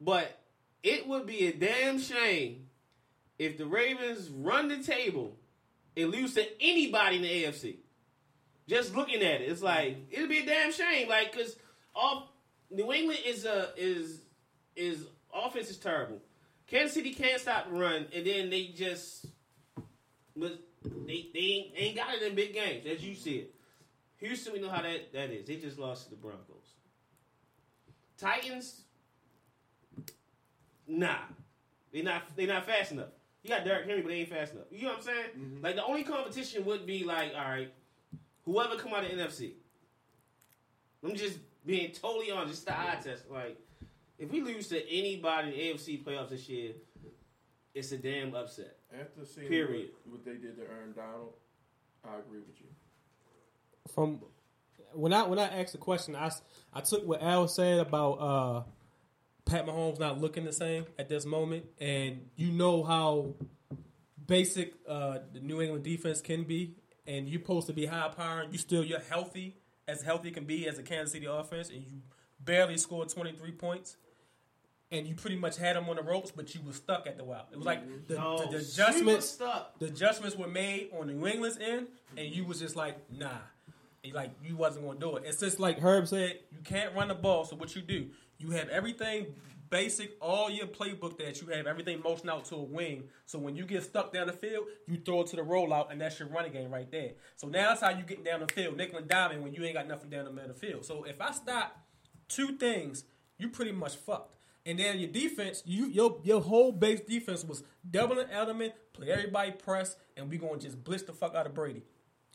but it would be a damn shame if the Ravens run the table and lose to anybody in the AFC. Just looking at it, it's like it'd be a damn shame. Like, cause all New England is a is is offense is terrible. Kansas City can't stop the run, and then they just but they they ain't, they ain't got it in big games as you see it. Houston, we know how that that is. They just lost to the Broncos. Titans, nah, they not they not fast enough. You got Derrick Henry, but they ain't fast enough. You know what I'm saying? Like the only competition would be like, all right, whoever come out of NFC. I'm just being totally honest. Just the eye test. Like, if we lose to anybody in the AFC playoffs this year, it's a damn upset. After seeing Period. What, what they did to Aaron Donald, I agree with you. from when I when I asked the question, I I took what Al said about uh, Pat Mahomes not looking the same at this moment, and you know how basic uh, the New England defense can be, and you're supposed to be high power, you still you're healthy as healthy can be as a Kansas City offense, and you barely scored 23 points. And you pretty much had them on the ropes, but you were stuck at the while. It was like the, No, the, the adjustments stuck. the adjustments were made on New England's end, and you was just like, nah, And, like you wasn't gonna do it. It's just like Herb said, you can't run the ball. So what you do? You have everything basic, all your playbook that you have everything motion out to a wing. So when you get stuck down the field, you throw it to the rollout, and that's your running game right there. So now that's how you get down the field, nickel and diamond when you ain't got nothing down the middle of the field. So if I stop two things, you pretty much fucked. And then your defense, you your your whole base defense was doubling Edelman, play everybody press, and we gonna just blitz the fuck out of Brady.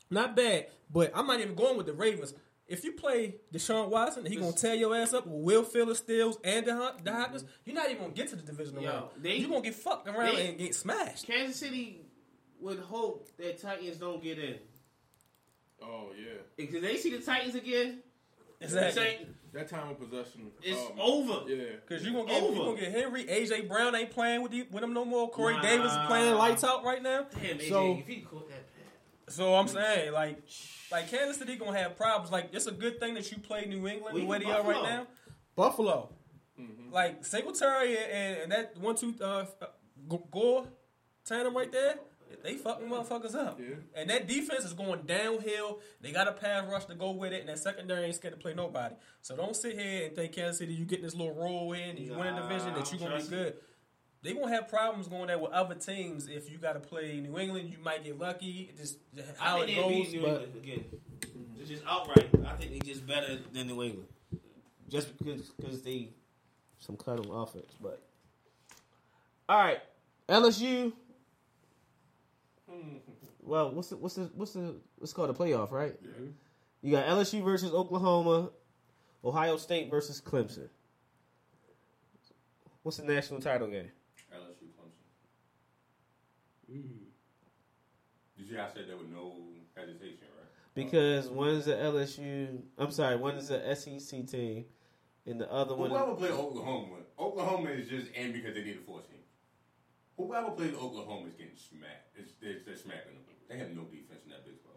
Not bad, but I'm not even going with the Ravens. If you play Deshaun Watson, he gonna tear your ass up with Will Phillips, Stills, and the, Hunt, the Hopkins. You're not even gonna get to the divisional Yo, round. they- you gonna get fucked around they- and get smashed. Kansas City would hope that Titans don't get in. Oh yeah, Because they see the Titans again, Exactly. say, that time of possession. it's um, over. Yeah, Cause you gonna get you Over. gonna get Henry, AJ Brown ain't playing with you, with him no more. Corey Nah. Davis is playing lights out right now. Damn, AJ, So- if he caught that pass. So I'm saying, like, like Kansas City gonna have problems. Like, it's a good thing that you play New England Well, the way they are right now. Buffalo, like Singletary and, and that one two uh, Gore tandem right there, they fucking motherfuckers up. Yeah. And that defense is going downhill. They got a pass rush to go with it, and that secondary ain't scared to play nobody. So don't sit here and think Kansas City you getting this little roll in, you win a Nah, division that you gonna be good. They gonna have problems going there with other teams. If you got to play New England, you might get lucky. It Just how I it think goes, New but again. It's just outright. I think they just better than New England, just because because they some kind of offense. But all right, LSU. Well, what's the what's the what's the what's called a playoff, right? You got LSU versus Oklahoma, Ohio State versus Clemson. What's the national title game? Mm-hmm. LSU Clemson. You see, I said there was no hesitation, right? Because one's the LSU. I'm sorry, one is the SEC team, and the other one. Whoever played Oklahoma, Oklahoma is just in because they need a four team. Whoever plays Oklahoma is getting smacked. It's, they're, they're smacking them. They have no defense in that baseball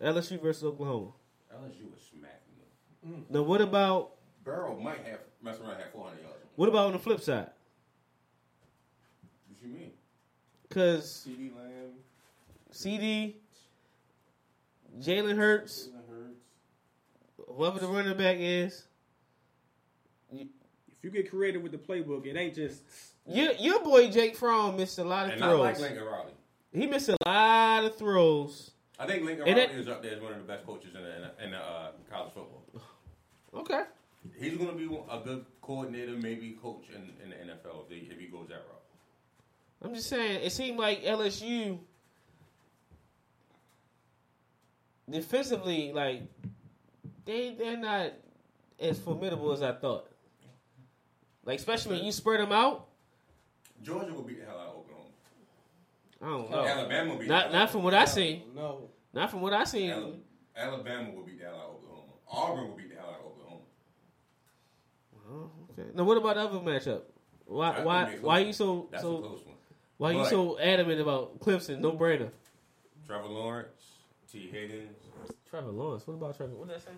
game. LSU versus Oklahoma. LSU is smacking them. Mm. Now, what about Burrow might have mess around and have 400 yards. what about on the flip side? What you mean? Because CeeDee Lamb, CeeDee, Jalen Hurts, whoever the running back is, if you get creative with the playbook, it ain't just your your boy Jake Fromm missed a lot of throws. and I throws. like Lincoln Riley. he missed a lot of throws. I think Lincoln And Riley it- is up there as one of the best coaches in the, in the, in the uh, college football. Okay. He's going to be a good coordinator, maybe coach in, in the NFL if, they, if he goes that route. I'm just saying, it seemed like LSU defensively, like they they're not as formidable as I thought. Like especially when you spread them out. Georgia will beat the hell out of Oklahoma. I don't know. Alabama will beat. Not not from what I seen. no. Not from what I seen. Alabama, Alabama will beat the hell out of Oklahoma. Auburn will beat the hell out of Oklahoma. Oh, okay. Now what about the other matchup? Why That's why be a close why one. you so That's a so close one. why you so adamant about Clemson? No brainer. Trevor Lawrence, Tee Higgins. Trevor Lawrence. What about Trevor? What did I say?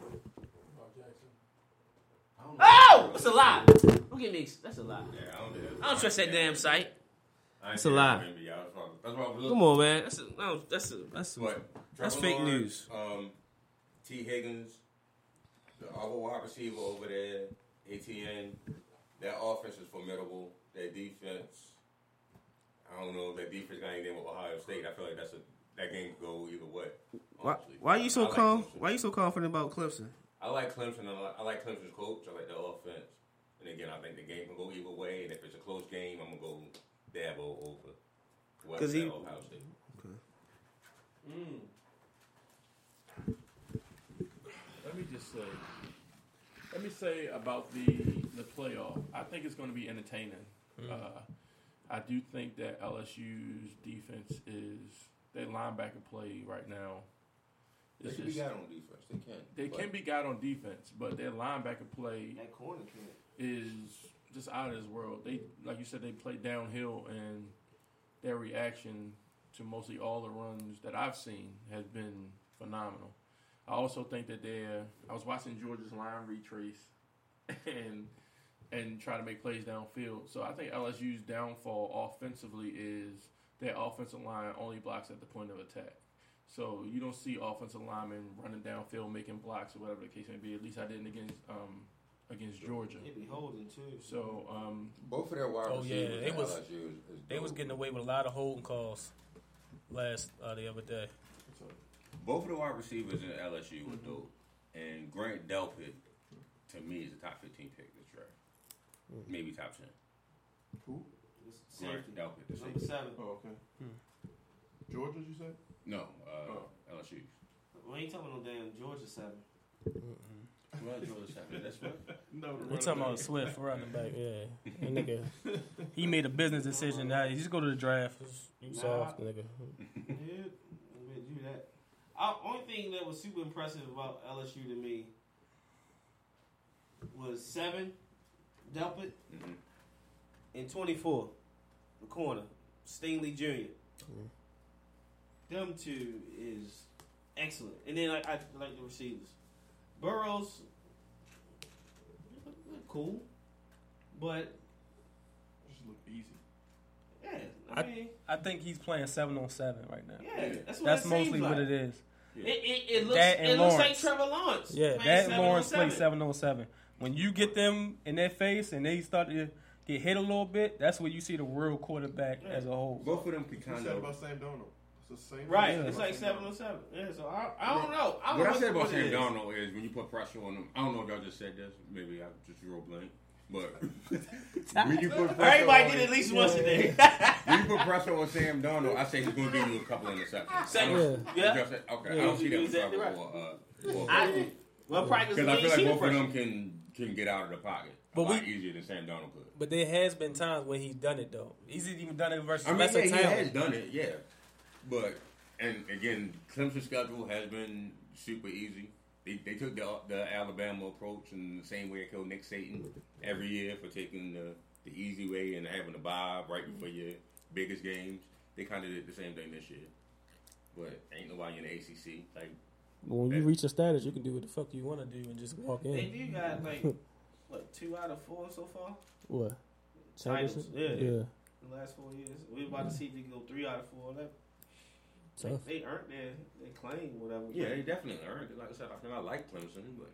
I don't know. Oh, that's a lie. Don't get me. That's a lie. Yeah, I don't, know. I don't trust that damn site. I ain't That's a seen lie. that movie, y'all. That's why- That's why I was looking. Come on, man. That's a, no, that's a, that's a, But That's Trevor fake Lawrence, news. Um, Tee Higgins, the other wide receiver over there, ATN. Their offense is formidable. Their defense, I don't know if their defense got anything with Ohio State. I feel like that's a that game could go either way. Why, honestly. why you so like calm? Clemson. Why you so confident about Clemson? I like Clemson. I like, I like Clemson's coach. I like their offense. And again, I think the game can go either way. And if it's a close game, I'm gonna go Dabo over West 'Cause he- Ohio State. Okay. Let me just say, let me say about the the playoff. I think it's going to be entertaining. Uh, I do think that LSU's defense is their linebacker play right now. They is can be just- got on defense. They can. They But can be got on defense, but their linebacker play That corner kid. is just out of this world. They, like you said, they play downhill, and their reaction to mostly all the runs that I've seen has been phenomenal. I also think that they're. I was watching Georgia's line retrace, and and try to make plays downfield. So I think LSU's downfall offensively is their offensive line only blocks at the point of attack. So you don't see offensive linemen running downfield making blocks or whatever the case may be. At least I didn't against um, against Georgia. They be holding too. So um, both of their wide Oh, yeah, receivers they was- LSU is, is They was getting away with a lot of holding calls last uh, the other day. Both of the wide receivers in LSU were dope. And Grant Delpit, to me, is a top 15 pick this draft. Maybe top 10. Who? Grant Safety. Delpit, the Number safety. seven. Oh, okay. Georgia, you said? No, uh, Oh. LSU. We ain't talking no damn Georgia seven. Well, Georgia seven. That's what. No, the We talking about Swift running back, yeah. That nigga, he made a business decision. Now he just go to the draft. You soft, nigga. Dude, we do that. Uh, only thing that was super impressive about LSU to me was seven, Delpit, Mhm. and twenty four, the corner, Stingley Jr. Them two is excellent, and then I, I like the receivers. Burrows, cool, but Just look easy. yeah, I I- mean, I think he's playing seven on seven right now. yeah, that's what That's it mostly seems what like. it is. It, it, it looks That and it looks like Trevor Lawrence. Yeah, that Lawrence on plays seven. seven on seven. When you get them in their face and they start to get hit a little bit, that's where you see the real quarterback as a whole. Both of them can You kind said of. about Sam Darnold. It's the same. Right, it's like seven on seven. Yeah, so I, I don't know. I don't What know I said about Sam is. Darnold is when you put pressure on him. I don't know if y'all just said this. Maybe I just real blank. But when you put pressure Everybody on did it at him, least once a day. when you put pressure on Sam Darnold, I say he's going to give you a couple interceptions. Second, I yeah. don't- just say- Okay, I don't see that with Exactly right. or, uh, or I, well, practice because I feel like both of them can can get out of the pocket But a lot we- easier than Sam Darnold could. But there has been times when he's done it though. He's even done it versus I mean, yeah, he has done it, yeah. But and again, Clemson's schedule has been super easy. They, they took the, the Alabama approach in the same way they killed Nick Saban every year for taking the, the easy way and having a bye right before mm-hmm. your biggest games. They kind of did the same thing this year. But ain't nobody in the ACC. Like, When you reach a status, you can do what the fuck you want to do and just walk They in. do got like what two out of four so far. What? Titles, Championship? yeah. Yeah. The last four years, we're about to see if they can go three out of four. That Tough. they earned their their claim, whatever. yeah, they definitely earned it. Like I said, I, I like Clemson, but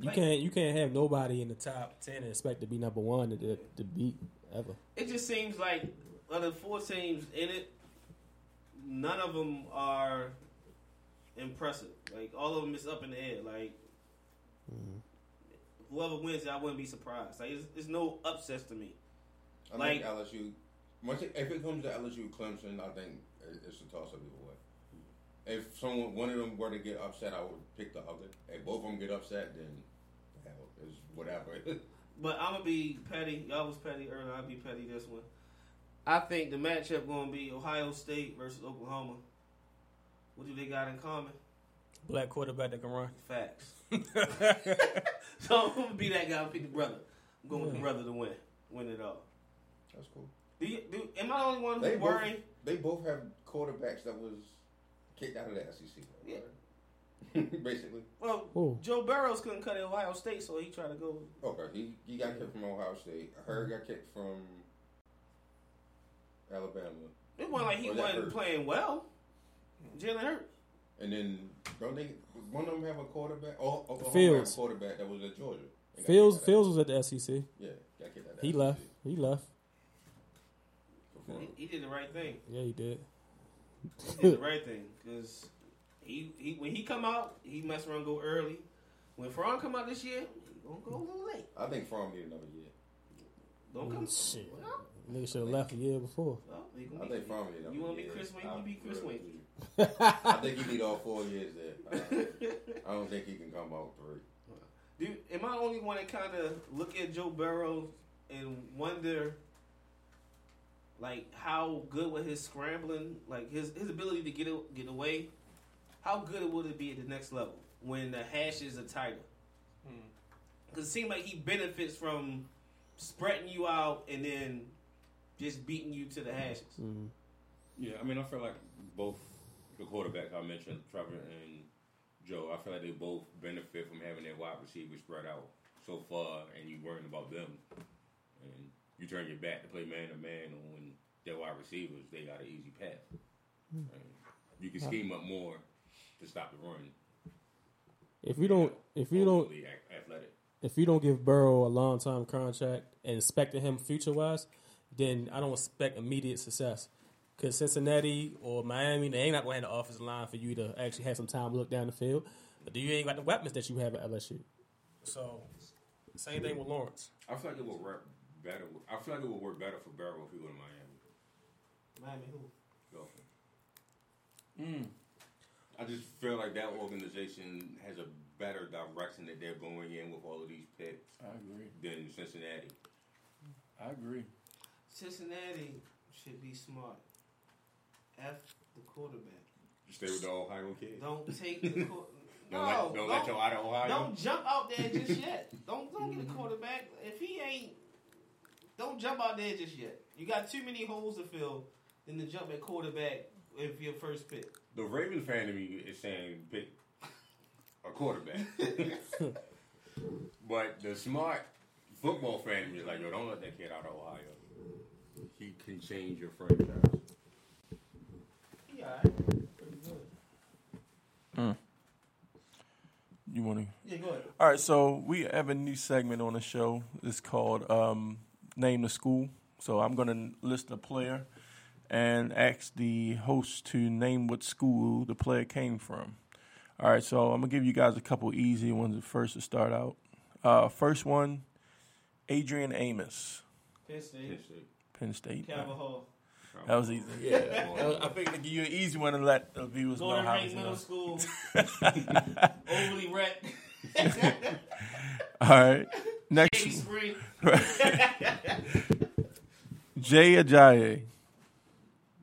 You can't you can't have nobody in the top ten and expect to be number one to, to, to beat ever. it just seems like of the four teams in it, none of them are impressive. Like all of them is up in the air. Like mm-hmm. whoever wins, I wouldn't be surprised. Like it's, it's no upsets to me. I Like- think LSU. Once it, if it comes to LSU Clemson, I think it's a toss up either way. If someone one of them were to get upset, I would pick the other. If both of them get upset, then hell, it's whatever. But I'm gonna be petty. Y'all was petty earlier. I'll be petty this one. I think the matchup gonna be Ohio State versus Oklahoma. What do they got in common? Black quarterback that can run. Facts. so I'm gonna be that guy. and Pick the brother. I'm going with the brother to win. Win it all. That's cool. Do you, do, am I the only one They who's both, they both have quarterbacks that was kicked out of the SEC. Yeah. Basically. Well, Who? Joe Burrows couldn't cut at Ohio State, so he tried to go. Oh, okay, he, he got kicked from Ohio State. Her got kicked from Alabama. It wasn't like he wasn't hurt. playing well. Jalen Hurts. And then don't they one of them have a quarterback? Oh, Oklahoma Fields. have a quarterback that was at Georgia. Fields Fields was at the SEC. Yeah, got kicked out He the left. He left. He, he did the right thing. Yeah, he did. He did the right thing because he, he when he come out, he mess run go early. When Ferron come out this year, he gonna go a little late. I think Fromm need another year. Don't come. Shit. Well, Nigga should have left a year before. well, he I think be, Fromm need another you want to be Chris Wayne? You be Chris really Wayne. do. I think he need all four years there. Uh, I don't think he can come out three. Dude, am I only one that kind of look at Joe Burrow and wonder, like, how good with his scrambling, like his his ability to get a- get away, how good would it be at the next level when the hashes are tighter? Because it seems like he benefits from spreading you out and then just beating you to the hashes. Yeah, I mean, I feel like both the quarterbacks I mentioned, Trevor and Joe, I feel like they both benefit from having their wide receivers spread out so far, and you worrying about them, and you turn your back to play man to man on their wide receivers. They got an easy path. Hmm. And you can scheme up more to stop the run. If you don't, if you don't, athletic. if you don't give Burrow a long time contract and expecting him future wise, then I don't expect immediate success. Because Cincinnati or Miami, they ain't not going to have the offensive line for you to actually have some time to look down the field. But do you ain't got the weapons that you have at LSU. So, same thing with Lawrence. I feel like it will work better. I feel like it will work better for Burrow if he go to Miami. Miami who? Dolphins. Mm. I just feel like that organization has a better direction that they're going in with all of these picks I agree. than Cincinnati. I agree. Cincinnati should be smart. F the quarterback. You stay with the Ohio kid. Don't take the qu- no. Don't let, don't let your out of Ohio. Don't jump out there just yet. Don't don't get a quarterback if he ain't. Don't jump out there just yet. You got too many holes to fill than to jump at quarterback if your first pick. The Ravens fan of me is saying pick a quarterback, but the smart football fan of me is like, yo, don't let that kid out of Ohio. He can change your franchise. Yeah, pretty good. You want to? Yeah, go ahead. All right, so we have a new segment on the show. It's called um, name the school. So I'm going to list a player and ask the host to name what school the player came from. All right, so I'm gonna give you guys a couple easy ones first to start out. Uh, first one, Adrian Amos, Penn State. Penn State. Calvin Hall. That was easy. Yeah, I think to give you an easy one and let the viewers know Golden how Rank it's Middle. School. Overly wrecked. All right, next, Spring. Jay Ajayi,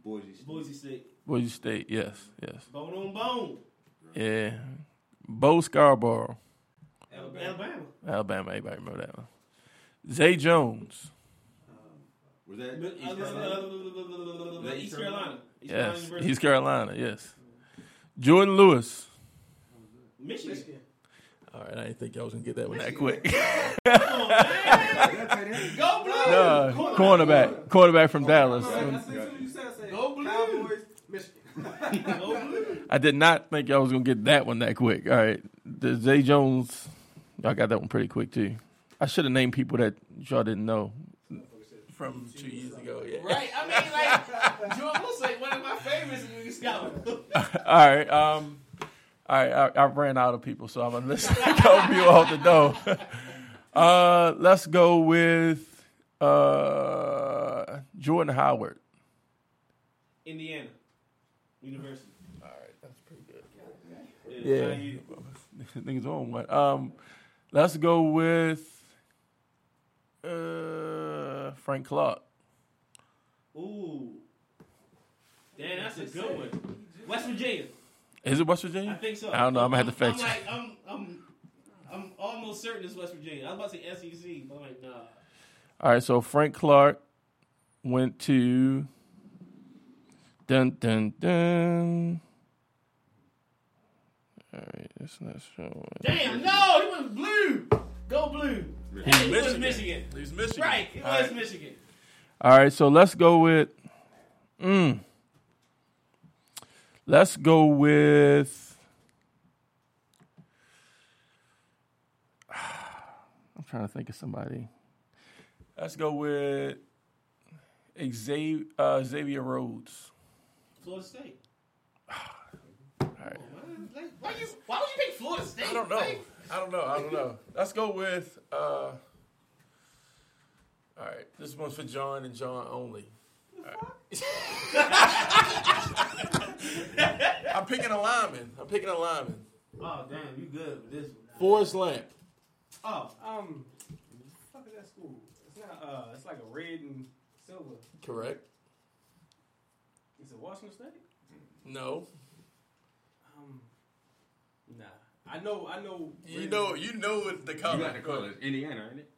Boise. Boise State. Boise State. Yes, yes, Bone on bone. yeah. Bo Scarborough, Alabama. Alabama. Everybody remember that one. Zay Jones. Was that East East Carolina? East Carolina. East Carolina Yes, University. East Carolina. Yes. Jourdan Lewis. Michigan. All right, I didn't think y'all was gonna get that one that quick. Come on, man. Go blue. no, cornerback, cornerback from Dallas. Go blue. Cowboys, Michigan. Go blue. I did not think y'all was gonna get that one that quick. All right, the Zay Jones, y'all got that one pretty quick too. I should have named people that y'all didn't know from two years ago. Yeah. Right. I mean, like, Jordan looks like one of my favorites in the scout. All right. Um. All right. I, I ran out of people, so I'm gonna a couple people off the door. Uh, let's go with uh Jordan Howard. Indiana University. All right, that's pretty good. Yeah. Yeah, niggas on one. Um, let's go with uh Frank Clark. Ooh. Damn, that's a good one. West Virginia. Is it West Virginia? I think so. I don't know. I'm gonna have to I'm, I'm check. like, I'm, I'm, I'm almost certain it's West Virginia. I was about to say SEC, but I'm like, nah. All right, so Frank Clark went to dun dun dun. All right, that's not showing. Damn, no, he was blue. Go blue. Hey, he was Michigan. He's Michigan. Right, it was right. Michigan. All right, so let's go with. Mm, let's go with. I'm trying to think of somebody. Let's go with Xavier, uh, Xavier Rhodes. Florida State. All right. Why, you, why would you pick Florida State? I don't know. Like, I don't know. I don't know. Let's go with. Uh, all right, this one's for John and John only. Right. I'm picking a lineman. I'm picking a lineman. oh, damn, you good with this one. Forrest Lamp. Oh, Um, what fuck is that school? It's not. Uh, it's like a red and silver. Correct. Is it Washington State? No. Um, nah. I know. I know. You know. You know what the You color. got the color. Indiana, ain't it?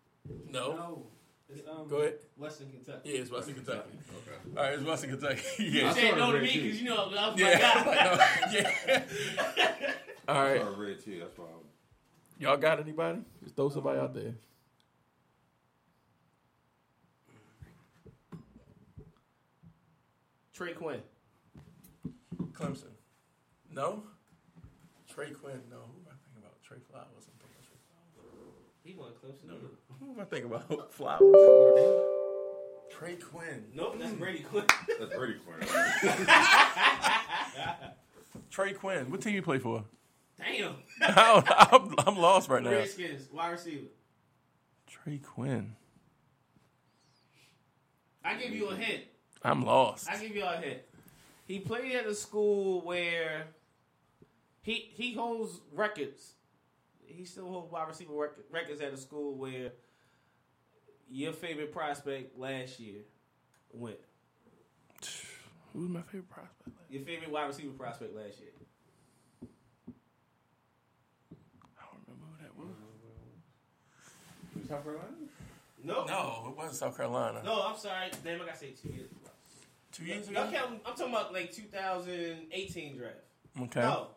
No. No. It's um. Go ahead. Western Kentucky. Yeah, it's Western Kentucky. Okay. All right, it's Western Kentucky. You yeah. said no to red me too. because you know I was Yeah. like, God. yeah. All I red too. That's why. I was, Y'all got anybody? Just throw somebody out there. Trey Quinn. Clemson. No. Trey Quinn. No. Who am I thinking about? Trey Flowers. I'm thinking Trey Flowers. He won Clemson. No, Who am I thinking about? Flowers. Trey Quinn. nope, that's Brady Quinn. that's Brady Quinn. Trey Quinn. What team you play for? Damn. I'm, I'm lost right now. Redskins, wide receiver. Trey Quinn. I give you a hint. I'm lost. I give you a hint. He played at a school where he he holds records. He still holds wide receiver rec- records at a school where your favorite prospect last year went. Who's my favorite prospect? Your favorite wide receiver prospect last year. I don't remember who that was. South Carolina? No. No, it wasn't South Carolina. No, I'm sorry. Damn, I gotta say two years ago. Two years Y'all ago. count, I'm talking about like 2018 draft. Okay. No.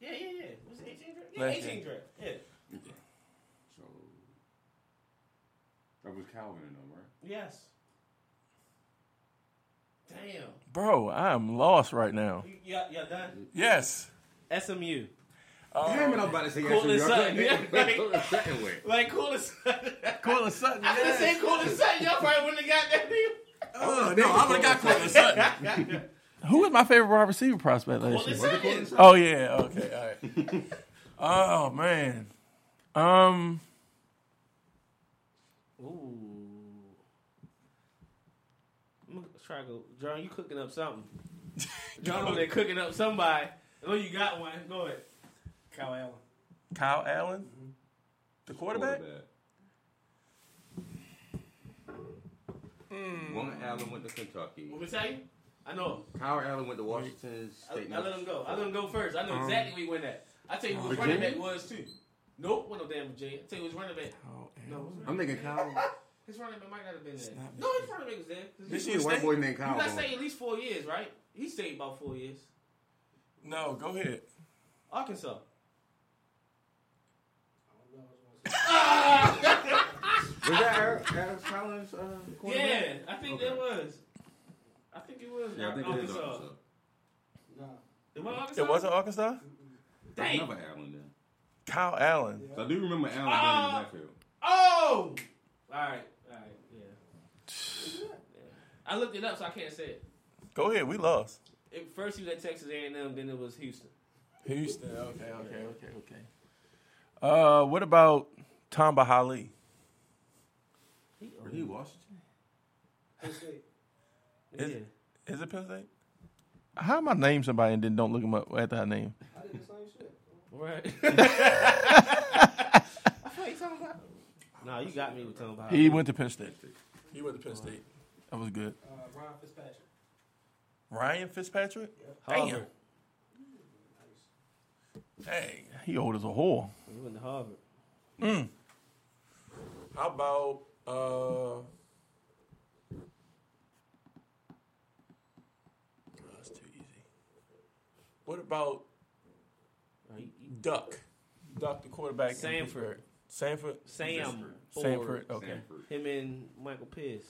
Yeah, yeah, yeah. Was it 18 draft? Yeah, Last 18 draft. Yeah. So that was Calvin and them, right? Yes. Damn. Bro, I am lost right now. You, y'all, y'all done? Yes. SMU. Um, Damn it, I'm about to say Courtland yes. Sutton, yeah, like- Courtland Sutton way. Like Coolin Sutton. Courtland Sutton. I could have said Coolin Sutton. Y'all probably wouldn't have got that nigga. Oh, uh, no, I would have got Courtland Sutton. Who was my favorite wide receiver prospect last year? Oh yeah, okay, all right. oh man, um, Ooh. I'm gonna try to go. John, you cooking up something. John over there cooking up somebody. I know you got one. Go ahead. Kyle Allen. Kyle Allen, the quarterback. mm One Allen went to Kentucky. What we say? I know. Kyle Allen went to Washington I, State. I let him go. I let him go first. I know Um, exactly where he went at. I tell you who his running back was too. Nope, wasn't no damn Virginia. I tell you who his running back. Kyle No, Allen. I'm running, thinking Kyle. his running back might not have been there. No, his running back was there. 'Cause This you- is a white boy named You Kyle. got to going. say at least four years, right? He stayed about four years. No, go ahead. Arkansas. Was that Eric, Eric Collins? Uh. Yeah, I think Okay. that was. I think it was. Yeah, I think it is Arkansas. Arkansas. It was Arkansas. It wasn't Arkansas. There's Dang. another Allen then. Kyle Allen. So I do remember Allen Ah! being in the backfield. Oh! Alright, alright, yeah. Yeah. I looked it up, so I can't say it. Go ahead. We lost. It- First he was at Texas A&M, then it was Houston. Houston. Okay. Okay. Okay. Okay. Uh, what about Tom Bahali? Were he Washington? Is, Yeah. is it Penn State? How am I name somebody and then don't look them up after I name? I did the same shit. Right. I thought you talking about. No, you got me with talking about. He went to Penn State. He went to Penn State. That was good. Uh, Ryan Fitzpatrick. Ryan Fitzpatrick. Harvard. Damn. Dang, he old as a whore. He went to Harvard. Mm. How about uh? oh, that's too easy. What about Uh, he- he- Duck? Duck, the quarterback. in Samford. Pittsburgh. Samford. Sam. Samford. Okay. Stanford. Him and Michael Pierce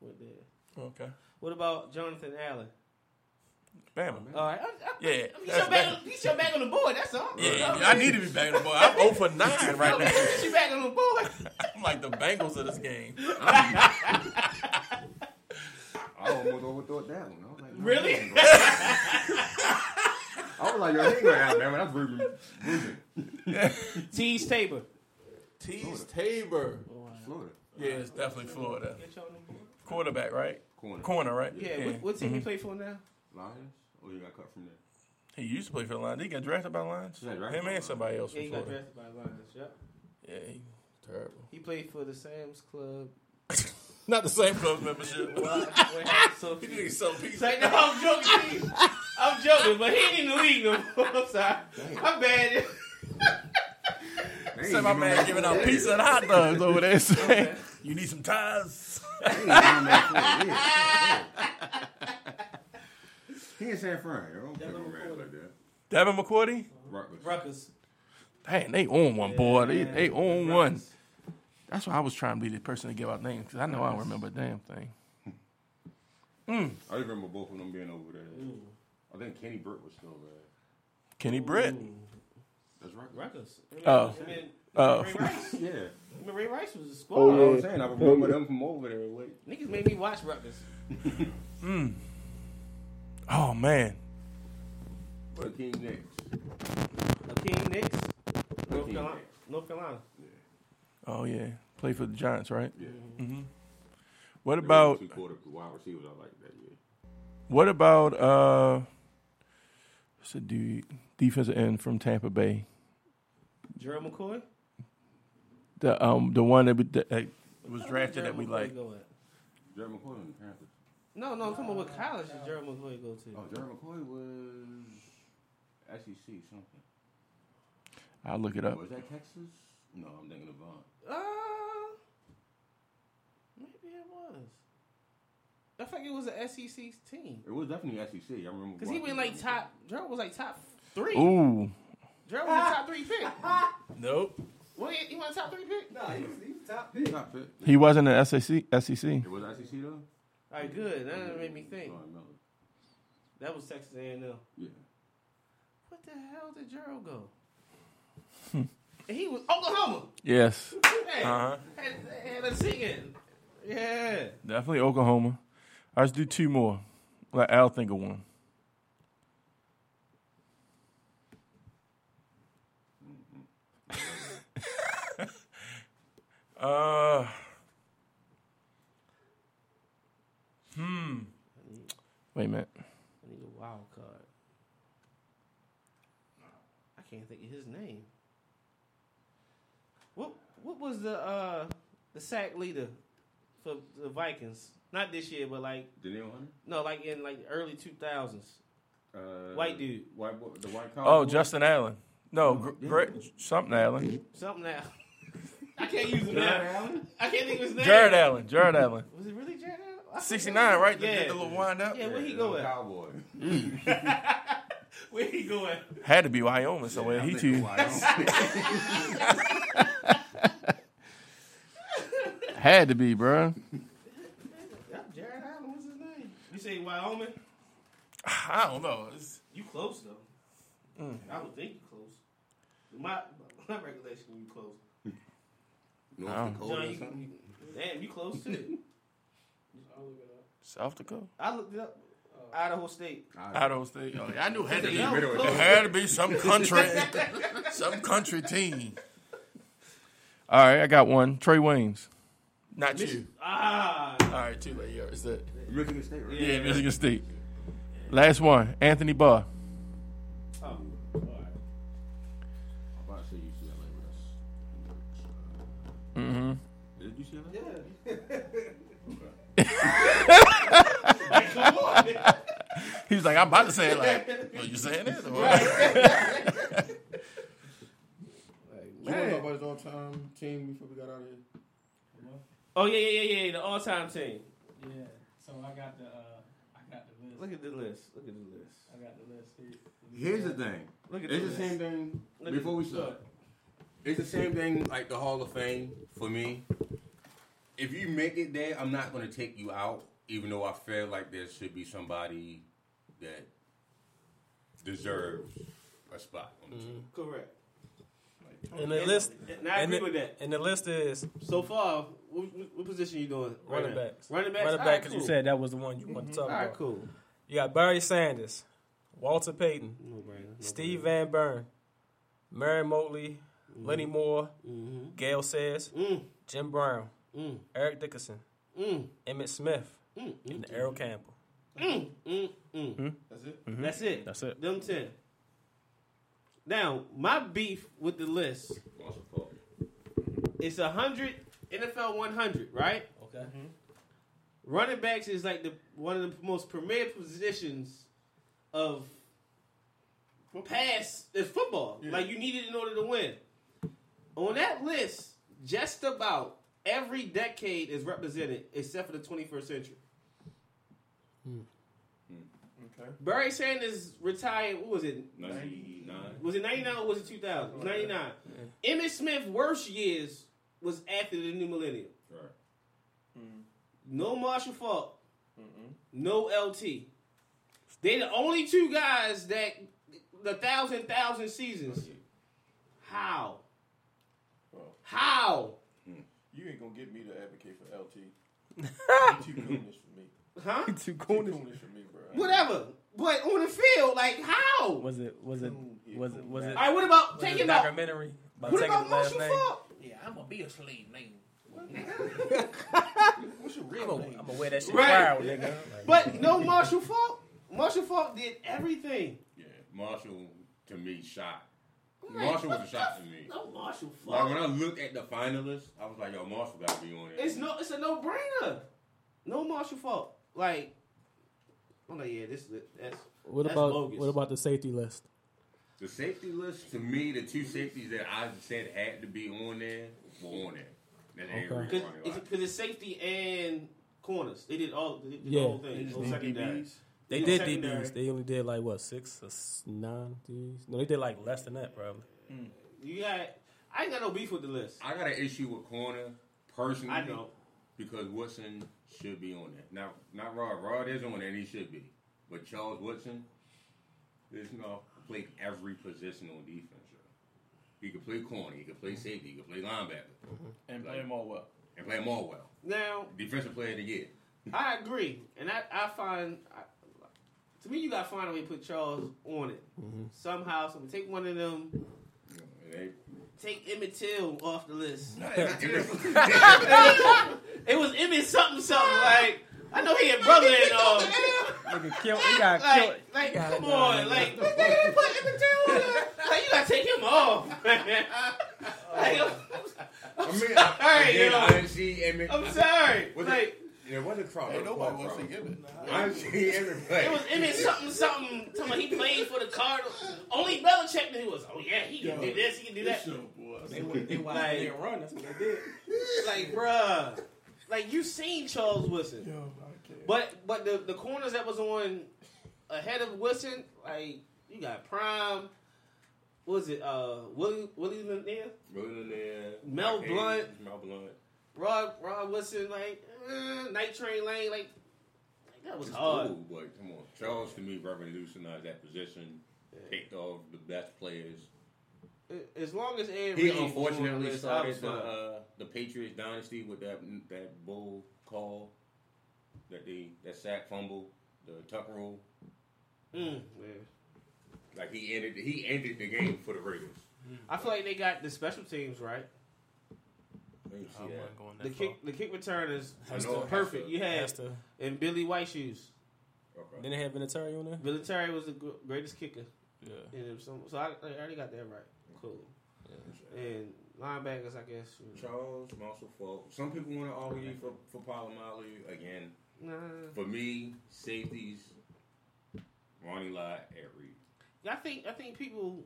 went there. Okay. What about Jonathan Allen? Bama. All right. I, I, Yeah, I mean, he's, that's your back bad. on, he's your back on the board. That's all. Yeah, I need to be back on the board. I'm 0 for 9 right now. He's your back on the board. I'm like the Bengals of this game. I almost overthought that one. I was like, no, Really? he ain't gonna- I was like, yo, he ain't gonna have Bama. That's Ruben. Ruben. Teez Tabor. Teez Tabor. Florida. Yeah, it's definitely Florida. Get you on. Quarterback, right? Corner. Corner, right? Yeah. What, what team he mm-hmm. play for now? Lions? Or you got cut from there? He used to play for the Lions. He got drafted by the Lions. He Him by and the somebody else Yeah, from he got drafted by the Lions. Yep. Yeah, he terrible. He played for the Sam's Club. Not the same club membership. so he didn't sell pizza. like, no, I'm joking. I'm joking, but he ain't in the league no. I'm sorry. I'm bad. They Said ain't my giving man him giving that out four pizza and hot dogs over there saying, you need some ties. He ain't giving him that four years. He in San Fran. Don't pick on like that. Devin McCourty? Rutgers. Ruckus. Dang, they own one, boy. Yeah. they own one. That's why I was trying to be the person to give out names because I know I don't remember a damn thing. Hmm. I remember both of them being over there. I think Kenny Britt was still there. Kenny Britt. That's Rutgers. Ruckus. Oh. Him and- Oh. Ray Rice. Yeah. Him and Ray Rice was a squad. Oh, yeah. I was saying, I remember them from over there. Wait. Niggas made me watch Ruckus. Hmm. Oh, man. Hakeem Nicks. Hakeem Nicks. North Hakeem Carolina. Nicks. North Carolina. Oh, yeah. Play for the Giants, right? Yeah. What There about two quarter wide receivers I like that year. what about uh what's the dude defensive end from Tampa Bay? Gerald McCoy. The um the one that, we, that uh, was drafted Gerald that we McCoy like. Go at? Jared McCoy in the Panthers. No, no, I'm talking about what college did Gerald McCoy go to? Oh, Jared McCoy was SEC something. I'll look it up. Was that Texas? No, I'm thinking of Vaughn. Uh, maybe it was. I think it was an SEC team It was definitely SEC. I remember. because he went like top. Gerald was like top three. Ooh. Gerald was a top three pick. Nope. What he, he was a top three pick? No, he was, he was top pick. Top pick. He wasn't an SEC SEC. It was SEC though. All right, good. That made me think. Oh, I. That was Texas A&M. Yeah. What the hell did Gerald go? And he was Oklahoma. Yes, Hey, Uh-huh. had, had us singing. Yeah. definitely Oklahoma. All right, let's do two more. Let Al think of one. uh, hmm. Wait a minute. I need a wild card. I can't think of his name. What what was the uh the sack leader for the Vikings? Not this year, but like Danielle Hunter? no, like in like early two thousands. Uh, White dude. White boy, the white collar. Oh, boy? Justin Allen. No, gr- great something Allen. Something Allen. I can't use him Jared now. Allen? I can't think of his name. Jared Allen. Jared Allen. Was it really Jared Allen? Sixty nine, right? The, Yeah. the little wind up. Yeah, where he going? Cowboy. Where he going? Had to be Wyoming somewhere. I he think too. the Wyoming. Had to be, bro. Yeah, Jared Allen. What's his name? You say Wyoming? I don't know. It's- You close though. I would think you close. My my recollection, you close. North. Dakota John, or you, something? you- damn, you close too. South Dakota, I looked it up. Idaho State. Idaho State. Oh, yeah, I knew it had to be. Yeah, middle of close. It had to be some country, some country team. All right, I got one. Trae Waynes. Not you. Ah, All right, too late. Yeah, it's that. Michigan State, right? Yeah, Michigan State. Last one. Anthony Barr. oh, all right. I'm about to say UCLA. Mm-hmm. Did you UCLA? Come on. He was like, I'm about to say it. Like, are you saying it? Or- You want to know about his all-time team before we got out of here? Oh yeah, yeah, yeah, yeah. The all-time team. Yeah. So I got the uh, I got the list. Look at the list. Look at the list. I got the list here. Here's the thing. Look at It's the the same thing. Look before we start, it's the same thing like the Hall of Fame for me. If you make it there, I'm not going to take you out, even though I feel like there should be somebody that deserves a spot on the team. Correct. And the list, And I and the, with that. and the list is So far, what, what, what position you doing? right running now? backs. Running backs. Running All back, right, because you said that was the one you wanted to talk All right, about. cool. You got Barry Sanders, Walter Payton, No brainer. No Steve Van Buren, Marion Motley, Lenny Moore, Mm-hmm. Gale Sayers, Mm, Jim Brown, mm, Eric Dickerson, mm, Emmitt Smith, mm, mm, and Earl Campbell. mm, mm, mm. That's it? That's it. That's it. Them ten. Now, my beef with the list it's a hundred NFL one hundred, right? Okay. Mm-hmm. Running backs is like the one of the most premier positions of pass is football. Like you need it in order to win. On that list, just about every decade is represented except for the 21st century. Hmm. Okay. Barry Sanders retired. What was it? 99. Was it 99 or was it 2000? It was 99. Emmitt Smith worst years was after the new millennium. Right. Mm-hmm. No Marshall Faulk. No LT. They the only two guys that the thousand thousand seasons. Oh, How? Well, How? Hmm. you ain't gonna get me to advocate for LT. He too coonish for me. Huh? Too Too cool. for me, bro. Whatever. But on the field, like how? Was it? Was it? Was it? Was it? All right, what about Was it a taking out? documentary about What taking about the last Marshall name? Faulk? Yeah, I'm gonna be a slave name. What's your I'm real gonna, name? I'm gonna wear that shit Right. proud, nigga. Like, But no Marshall Faulk. Marshall Faulk did everything. Yeah. Marshall, to me, shot. Marshall was a shot to me. No Marshall Like when I looked at the finalists, I was like, "Yo, Marshall got to be on it." It's no. It's a no brainer. No Marshall Faulk. Like, oh no, yeah, this that's what That's about bogus. what about the safety list? The safety list, to me, the two safeties that I said had to be on there were on there. That ain't Okay. because it's, it's safety and corners. They did all. They did Yeah. the whole They thing. just Whole need secondary. DBs. They Yeah, did. DBs. They only did like what six or s- nine DBs? No, they did like less than that probably. Hmm. You got. I ain't got no beef with the list. I got an issue with corner personally. I know. Because Woodson should be on there. Now, not Rod. Rod is on there, and he should be. But Charles Woodson, is you know played every position on defense. yo. He could play corner. He could play mm-hmm. safety. He could play linebacker. and play them all well. And play them all well. Now, Defensive player of the year. I agree, and I, I find I, to me you got to find a way to put Charles on it mm-hmm. somehow. So we take one of them, And they- take Emmett Till off the list. It was Emmett something something like I know he had brother in uh, Nigga kill, he got killed. like like got come on done. like nigga, you put Emmett Till on there. like you gotta take him off. Uh, like, I'm, I mean, sorry, I, you know. I didn't see Emmett. I'm sorry. Was like it, yeah, it wasn't Crawford. Ain't nobody wants to give it. I didn't see Emmett play. It was Emmett something something. Talking about he played for the Cardinals. Only Belichick knew he was. Oh yeah, he can do this. He can do that. Show, boy. They, wa- they watched Like- him run. That's what they did. Like bruh, like you seen Charles Woodson, Yo, but but the the corners that was on ahead of Woodson, like you got Prime. What was it? Uh, Willie Willie Lanier, Rolling there. Mel Mike Blount. Mel Blount. Rod Rod Woodson, like uh, Night Train Lane, like, like that was It's hard. cool, but come on. Charles to me revolutionized that position. Picked off the best players. As long as Ed He Reed the unfortunately list, started the uh, the Patriots dynasty with that that bull call that they that sack fumble, the tuck rule. Mm. Like he ended he ended the game for the Raiders. I feel like they got the special teams right. Let me see I'm that. not going that The far. kick, the kick return is I is know it has perfect. to- You had Has to. and Billy White shoes. Okay. Then they had Vinatieri on there. Billy Terry was the gr- greatest kicker. Yeah. And so, so I, I already got that right. Cool. And linebackers, I guess. Charles Marshall Faulk. Some people want to argue for for Polamalu again. Nah. For me, safeties, Ronnie Lott, Ed Reed. I think I think people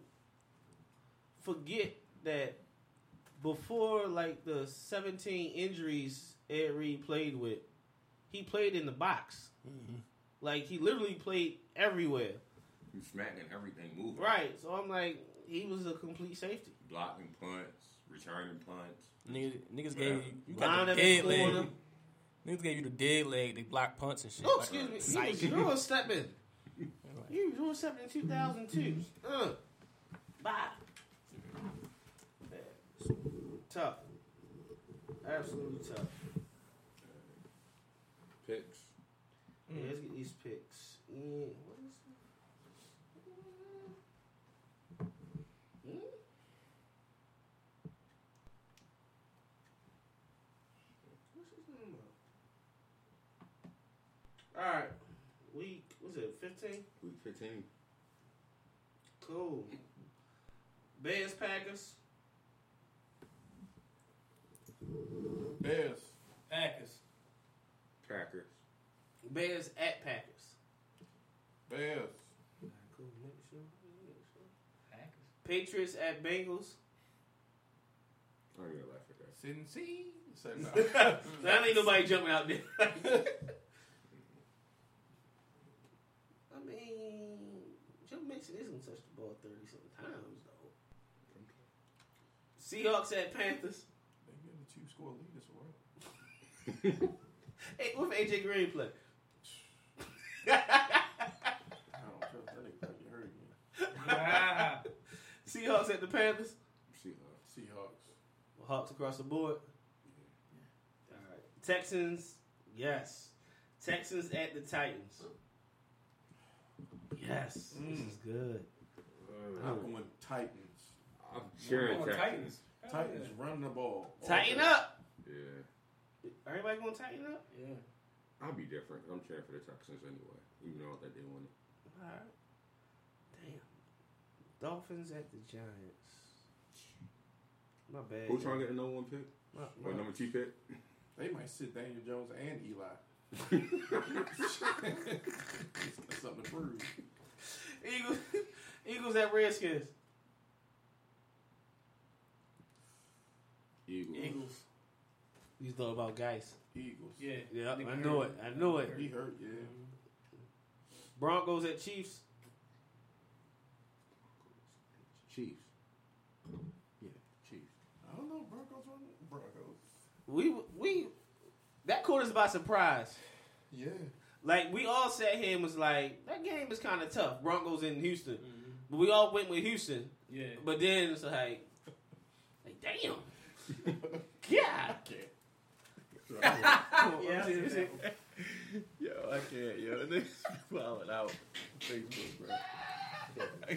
forget that before like the 17 injuries Ed Reed played with, he played in the box. Like he literally played everywhere. You smacking everything moving. Right. So I'm like, he was a complete safety. Blocking punts, returning punts. Niggas, niggas gave you, you got the dead leg. corner. Niggas gave you the dead leg. They block punts and shit. Oh, Like, excuse me. psych. He was Euro stepping. He was Euro stepping in 2002. Uh, bye. Tough. Absolutely tough. Picks. Yeah, let's get these picks. Yeah, what is it? Hmm? What's his name? All right, week was it fifteen? Week 15. Cool. Bears Packers. Bears. Packers. Packers. Bears at Packers. Bears. Cool. Make sure. Make sure. Patriots at Bengals. I ain't gonna laugh at that. Cincy. Say no. That ain't nobody jumping out there. I mean, Joe Mixon is gonna touch the ball thirty something times though. Seahawks at Panthers. They two score lead this world. Hey, what if AJ Green play? I don't trust that nigga probably hurt again. Seahawks at the Panthers. Seahawks. Seahawks. Hawks across the board. All right. Texans, yes. Texans at the Titans. Yes. This mm. is good. I'm going Titans. I'm cheering Texans. Titans. Titans running the ball. Tighten up. Yeah. Everybody gonna tighten up? Yeah. I'll be different. I'm cheering for the Texans anyway, even though that they won it. All right. Damn. Dolphins at the Giants. My bad. Who trying to get the number one pick? My, Or number two pick? They might sit Daniel Jones and Eli. That's something to prove. Eagles, Eagles at Redskins. Eagles. Eagles. You thought about guys. Eagles. Yeah. Yeah, I knew it. I knew it. He hurt, yeah. Broncos at Chiefs. Chiefs. Yeah, Chiefs. I don't know. Broncos run Broncos. We we that caught us by surprise. Yeah. Like we all sat here and was like, that game is kind of tough. Broncos in Houston, mm-hmm. but we all went with Houston. Yeah. But then it's like, like, Damn. yeah. Yeah, See, see. Yo, I can't. Yo, niggas falling out. Facebook, bro.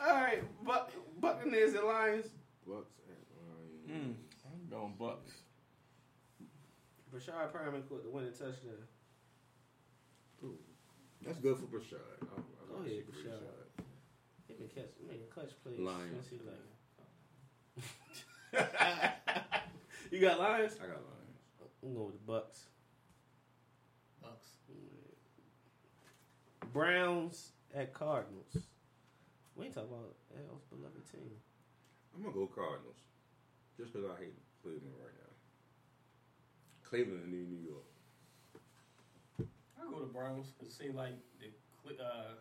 All right, Buck, Buccaneers and Lions. Bucks and Mm, I'm going Bucks. Breshad Perriman caught the winning touchdown. Ooh, That's good for Breshad. I, I Go like ahead, Breshad. Breshad. He been catch, making clutch plays. Lions. since he like- you got Lions? I got Lions. I'm going with the Bucks. Bucks. Browns at Cardinals. We ain't talking about L's beloved team. I'm gonna go Cardinals, just because I hate Cleveland right now. Cleveland and New New York. I go to Browns. It seems like the Cle- uh,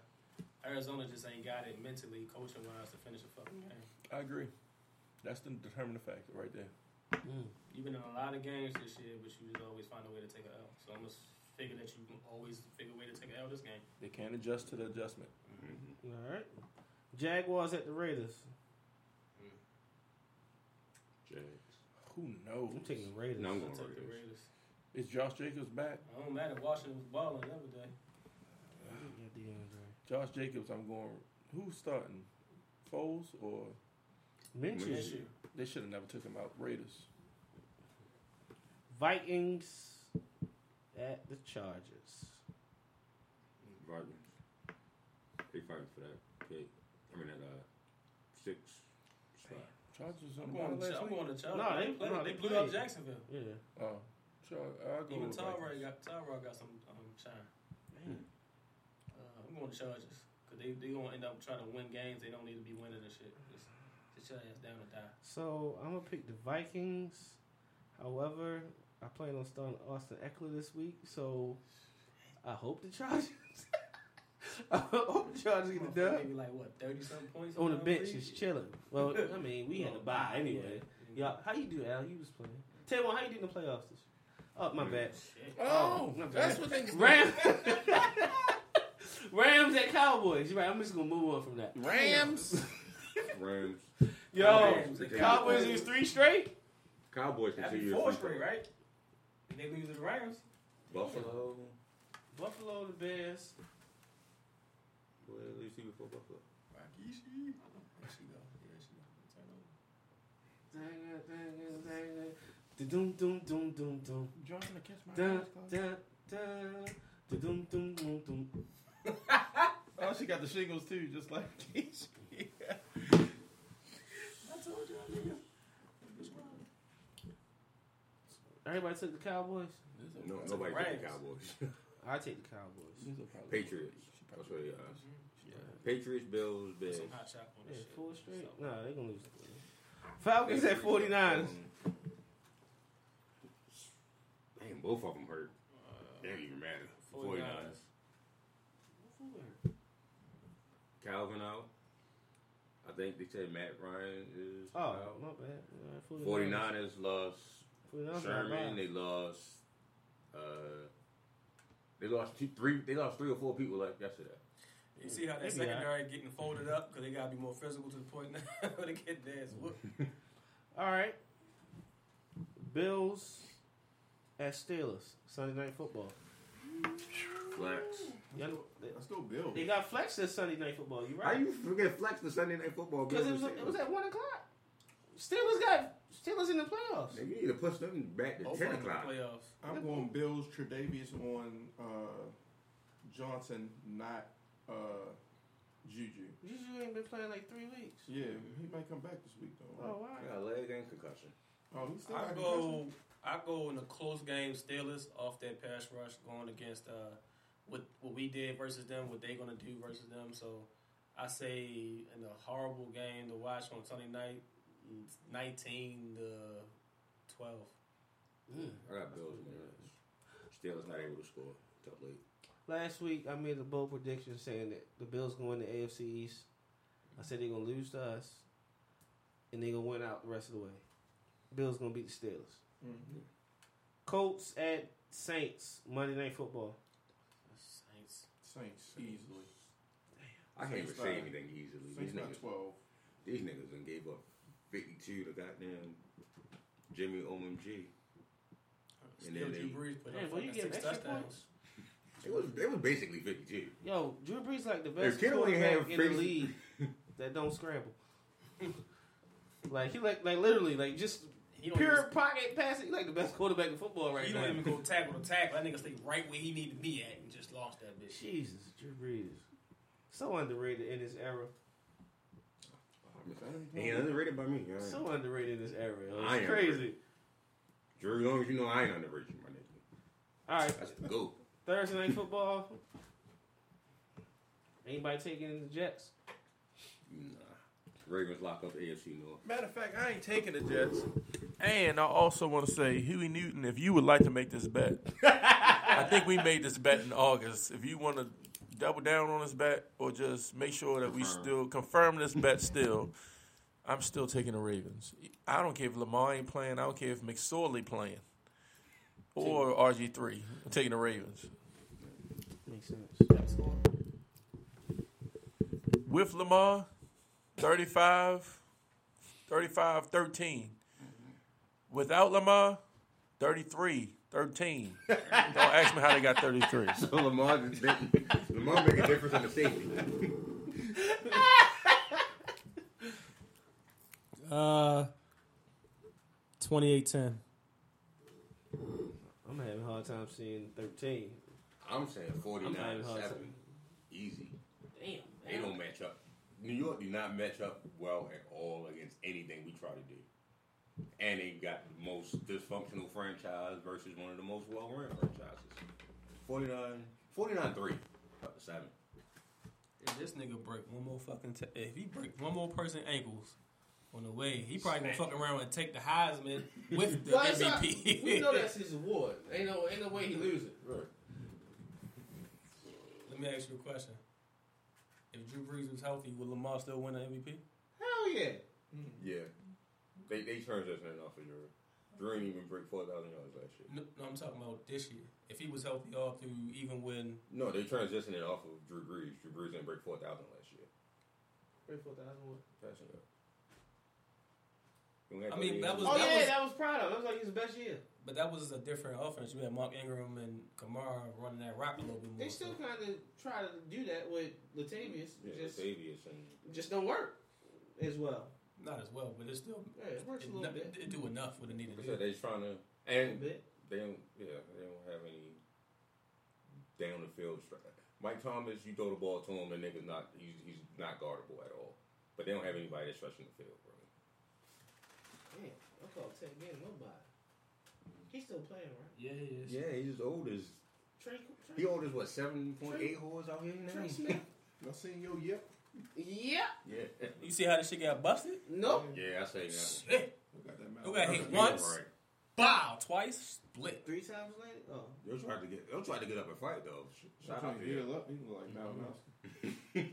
Arizona just ain't got it mentally, coaching wise, to finish a fucking game. I agree. That's the determining factor right there. Mm. You've been in a lot of games this year, but you just always find a way to take an L. So I'm just figure that you can always figure a way to take an L this game. They can't adjust to the adjustment. Mm-hmm. All right. Jaguars at the Raiders. Mm. Jags. Who knows? I'm taking the Raiders. No, I'm I'll going take the Raiders. Raiders. Is Josh Jacobs back? I don't matter. Washington was balling the other day. Yeah, DeAndre. Josh Jacobs, I'm going. Who's starting? Foles or Minshew. Minshew. they should have never took him out. Raiders. Vikings at the Chargers. Vikings. They fighting for that pick. I mean that uh six spot. Chargers I'm going, to, last I'm going to Chargers. No, they- played- no, they, they blew played. up Jacksonville. Yeah. Oh, Char- I'll Even with Tyrod got Tyrod got some um, shine. Man. I'm going to Chargers because they they gonna end up trying to win games they don't need to be winning and shit. Just, just shut your ass down and die. So I'm gonna pick the Vikings. However, I plan on starting Austin Ekeler this week, so I hope the Chargers. I hope the Chargers get the dub. Maybe like what thirty something points On the bench, please? is chilling. Well, I mean, we had to oh, buy anyway. Yeah, how you do, Al? You was playing. Tell me, how you did in the playoffs this year? Oh, my bad. Shit. Oh, my bad. that's what they Rams. Rams at Cowboys. You're right. I'm just gonna move on from that. Rams. Rams. Yo, Rams, the the Cowboys Cowboys. is three straight. Cowboys That'd be continue four to straight, right? Did they lose to the Rams? Buffalo. Buffalo, the Bears. Well, at least he before Buffalo. Rikishi. There she go. There she go. Turn over. Dum dum dum dum dum. Trying to catch my Dun eyes closed. dun dun. Dum dum dum dum. Oh, she got the shingles too, just like Keisha. I told you, nigga. Everybody took the Cowboys. No, It's nobody the took the Cowboys. I take the Cowboys. Patriots. That's what they are. Patriots, Bills, Bills. Bears. some hot chop on Yeah, this shit. four straight. So- Nah, they gonna lose. Falcons at 49ers. Um, Damn, both of them hurt. They don't even matter. 49ers. Calvin out. I think they said Matt Ryan is Oh, out. my bad. Uh, 49ers lost 49ers Sherman. They lost. Uh, they lost two, three. They lost three or four people like yesterday. You see how that Maybe secondary getting folded up because they gotta be more physical to the point now where they get their ass whooped. All right. Bills at Steelers Sunday night football. Flex. Y'all know- they, Let's go, Bill. they got flex this Sunday night football. You right? How you forget Flex the Sunday Night Football? Because it was it was at one o'clock. Steelers got Steelers in the playoffs. Nigga, you need to push them back to Both ten of the o'clock. playoffs. I'm going Bills, Tre'Davious on uh, Johnson, not uh, Juju. Juju ain't been playing like three weeks. Yeah, he might come back this week though. Oh wow. I got leg and concussion. Oh, he's still I got go. I go in a close game. Steelers off that pass rush, going against uh, what what we did versus them, what they're gonna do versus them. So I say in a horrible game to watch on Sunday night, nineteen to twelve. I got Bills in there. Steelers not able to score till late. Last week I made a bold prediction saying that the Bills gonna win the AFC East. I said they're gonna lose to us, and they're gonna win out the rest of the way. Bills gonna beat the Steelers. Mhm. Colts at Saints Monday Night Football. Saints. Saints easily. I can't even say anything easily. These Saints by niggas, twelve. these niggas done gave up 52 to goddamn Jimmy OMG. And Still, then Drew they, Brees put Hey, up well, you fucking give six extra touchdowns. points? it was it was basically 52. Yo, Drew Brees like the best Kittle ain't quarterback have in the crazy- league that don't scramble. like he like like literally like just He don't pure even- pocket passing. He like the best quarterback in football right He now. don't even go tackle to tackle. That nigga stay right where he need to be at and just lost that bitch. Jesus, Drew Brees, so underrated in this era. He ain't underrated by me. all right. So underrated in this era. yo. I It's am crazy. Drew, as long as you know I ain't underrated, my nigga. All right, That's the go. Thursday night football. Anybody taking the Jets? Nah. Ravens lock up the AFC North. Matter of fact, I ain't taking the Jets. And I also want to say, Huey Newton, if you would like to make this bet, I think we made this bet in August. If you want to double down on this bet or just make sure that we Confirm. still confirm this bet still, I'm still taking the Ravens. I don't care if Lamar ain't playing. I don't care if McSorley playing or RG3. I'm taking the Ravens. Makes sense. With Lamar, 35, 35 13. Without Lamar, 33 13. Don't ask me how they got 33. So Lamar, just Lamar make a difference in the safety. Uh, 28-10. I'm having a hard time seeing 13. I'm saying 49 I'm having a hard 7. time. Easy. Damn, They don't match up. New York do not match up well at all against anything we try to do. And they got the most dysfunctional franchise versus one of the most well run franchises. 49 49 3. Up to 7. If this nigga break one more fucking, t- if he break one more person ankles on the way, he probably gonna fuck around and take the Heisman with the Well, it's not- MVP. we know that's his award. Ain't no, ain't no way he lose it. Let me ask you a question. If Drew Brees was healthy, would Lamar still win the MVP? Hell yeah. Mm. Yeah. They they transitioning off of your. Drew ain't even break 4,000 yards last year. No, no, I'm talking about this year. If he was healthy all through, even when No, they transitioning off of Drew Brees. Drew Brees didn't break 4,000 last year. Break 4,000 what? Passing up. You don't have I mean, that was- Oh, yeah, was- that was Prado. That was like his best year. But that was a different offense. You had Mark Ingram and Kamara running that rock a little bit more. They still kind of try to do that with Latavius. Yeah, just, Latavius and just don't work as well. not as well, but it's still Yeah, it works a little it, bit. it do enough what it needed like to do. they trying to and they don't yeah they don't have any down the field. str- Mike Thomas, you throw the ball to him and niggas not he's he's not guardable at all. But they don't have anybody that's stretching the field, bro. Damn, I called Ted getting nobody. He's still playing, right? Yeah, he is. Yeah, he's old as Trey, he old as what seven point eight holes out here now. Trey Smith. Y'all seen yo yep? yeah. Yeah, You see how this shit got busted? Nope. yeah, I say that. Shit. Who got that mouth? Who got hit once? right. Bow, twice, split. Three times later. Oh. They'll try to get they'll try to get up and fight though. Sh- Shout out to to you. heal up. He look like Malinowski.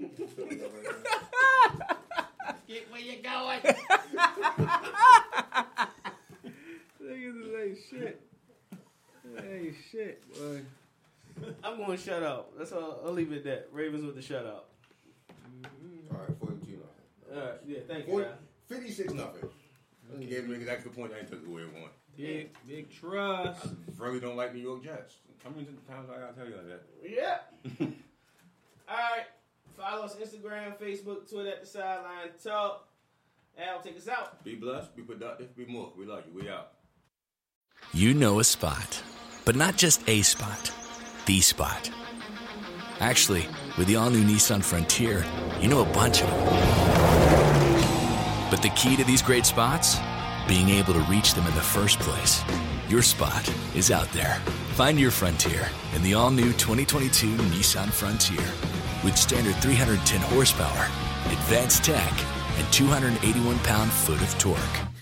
Get where you going. Niggas ain't shit. Ain't shit, boy. I'm going to shut out. That's all. I'll leave it at that. Ravens with the shutout. Mm-hmm. All right, forty two nothing. All right. Yeah. Thank you. Forty- man. 56 nothing. He gave me an extra point. I ain't took away one. Big, big trust. I really don't like New York Jets. How many times I gotta tell you like that? Yeah. All right. Follow us Instagram, Facebook, Twitter at the sideline talk. Al, take us out. Be blessed, be productive, be more. We love you. We out. You know a spot, but not just a spot, the spot. Actually, with the all new Nissan Frontier, you know a bunch of them. But the key to these great spots? Being able to reach them in the first place. Your spot is out there. Find your frontier in the all new 2022 Nissan Frontier. With standard 310 horsepower, advanced tech, and 281 pound foot of torque.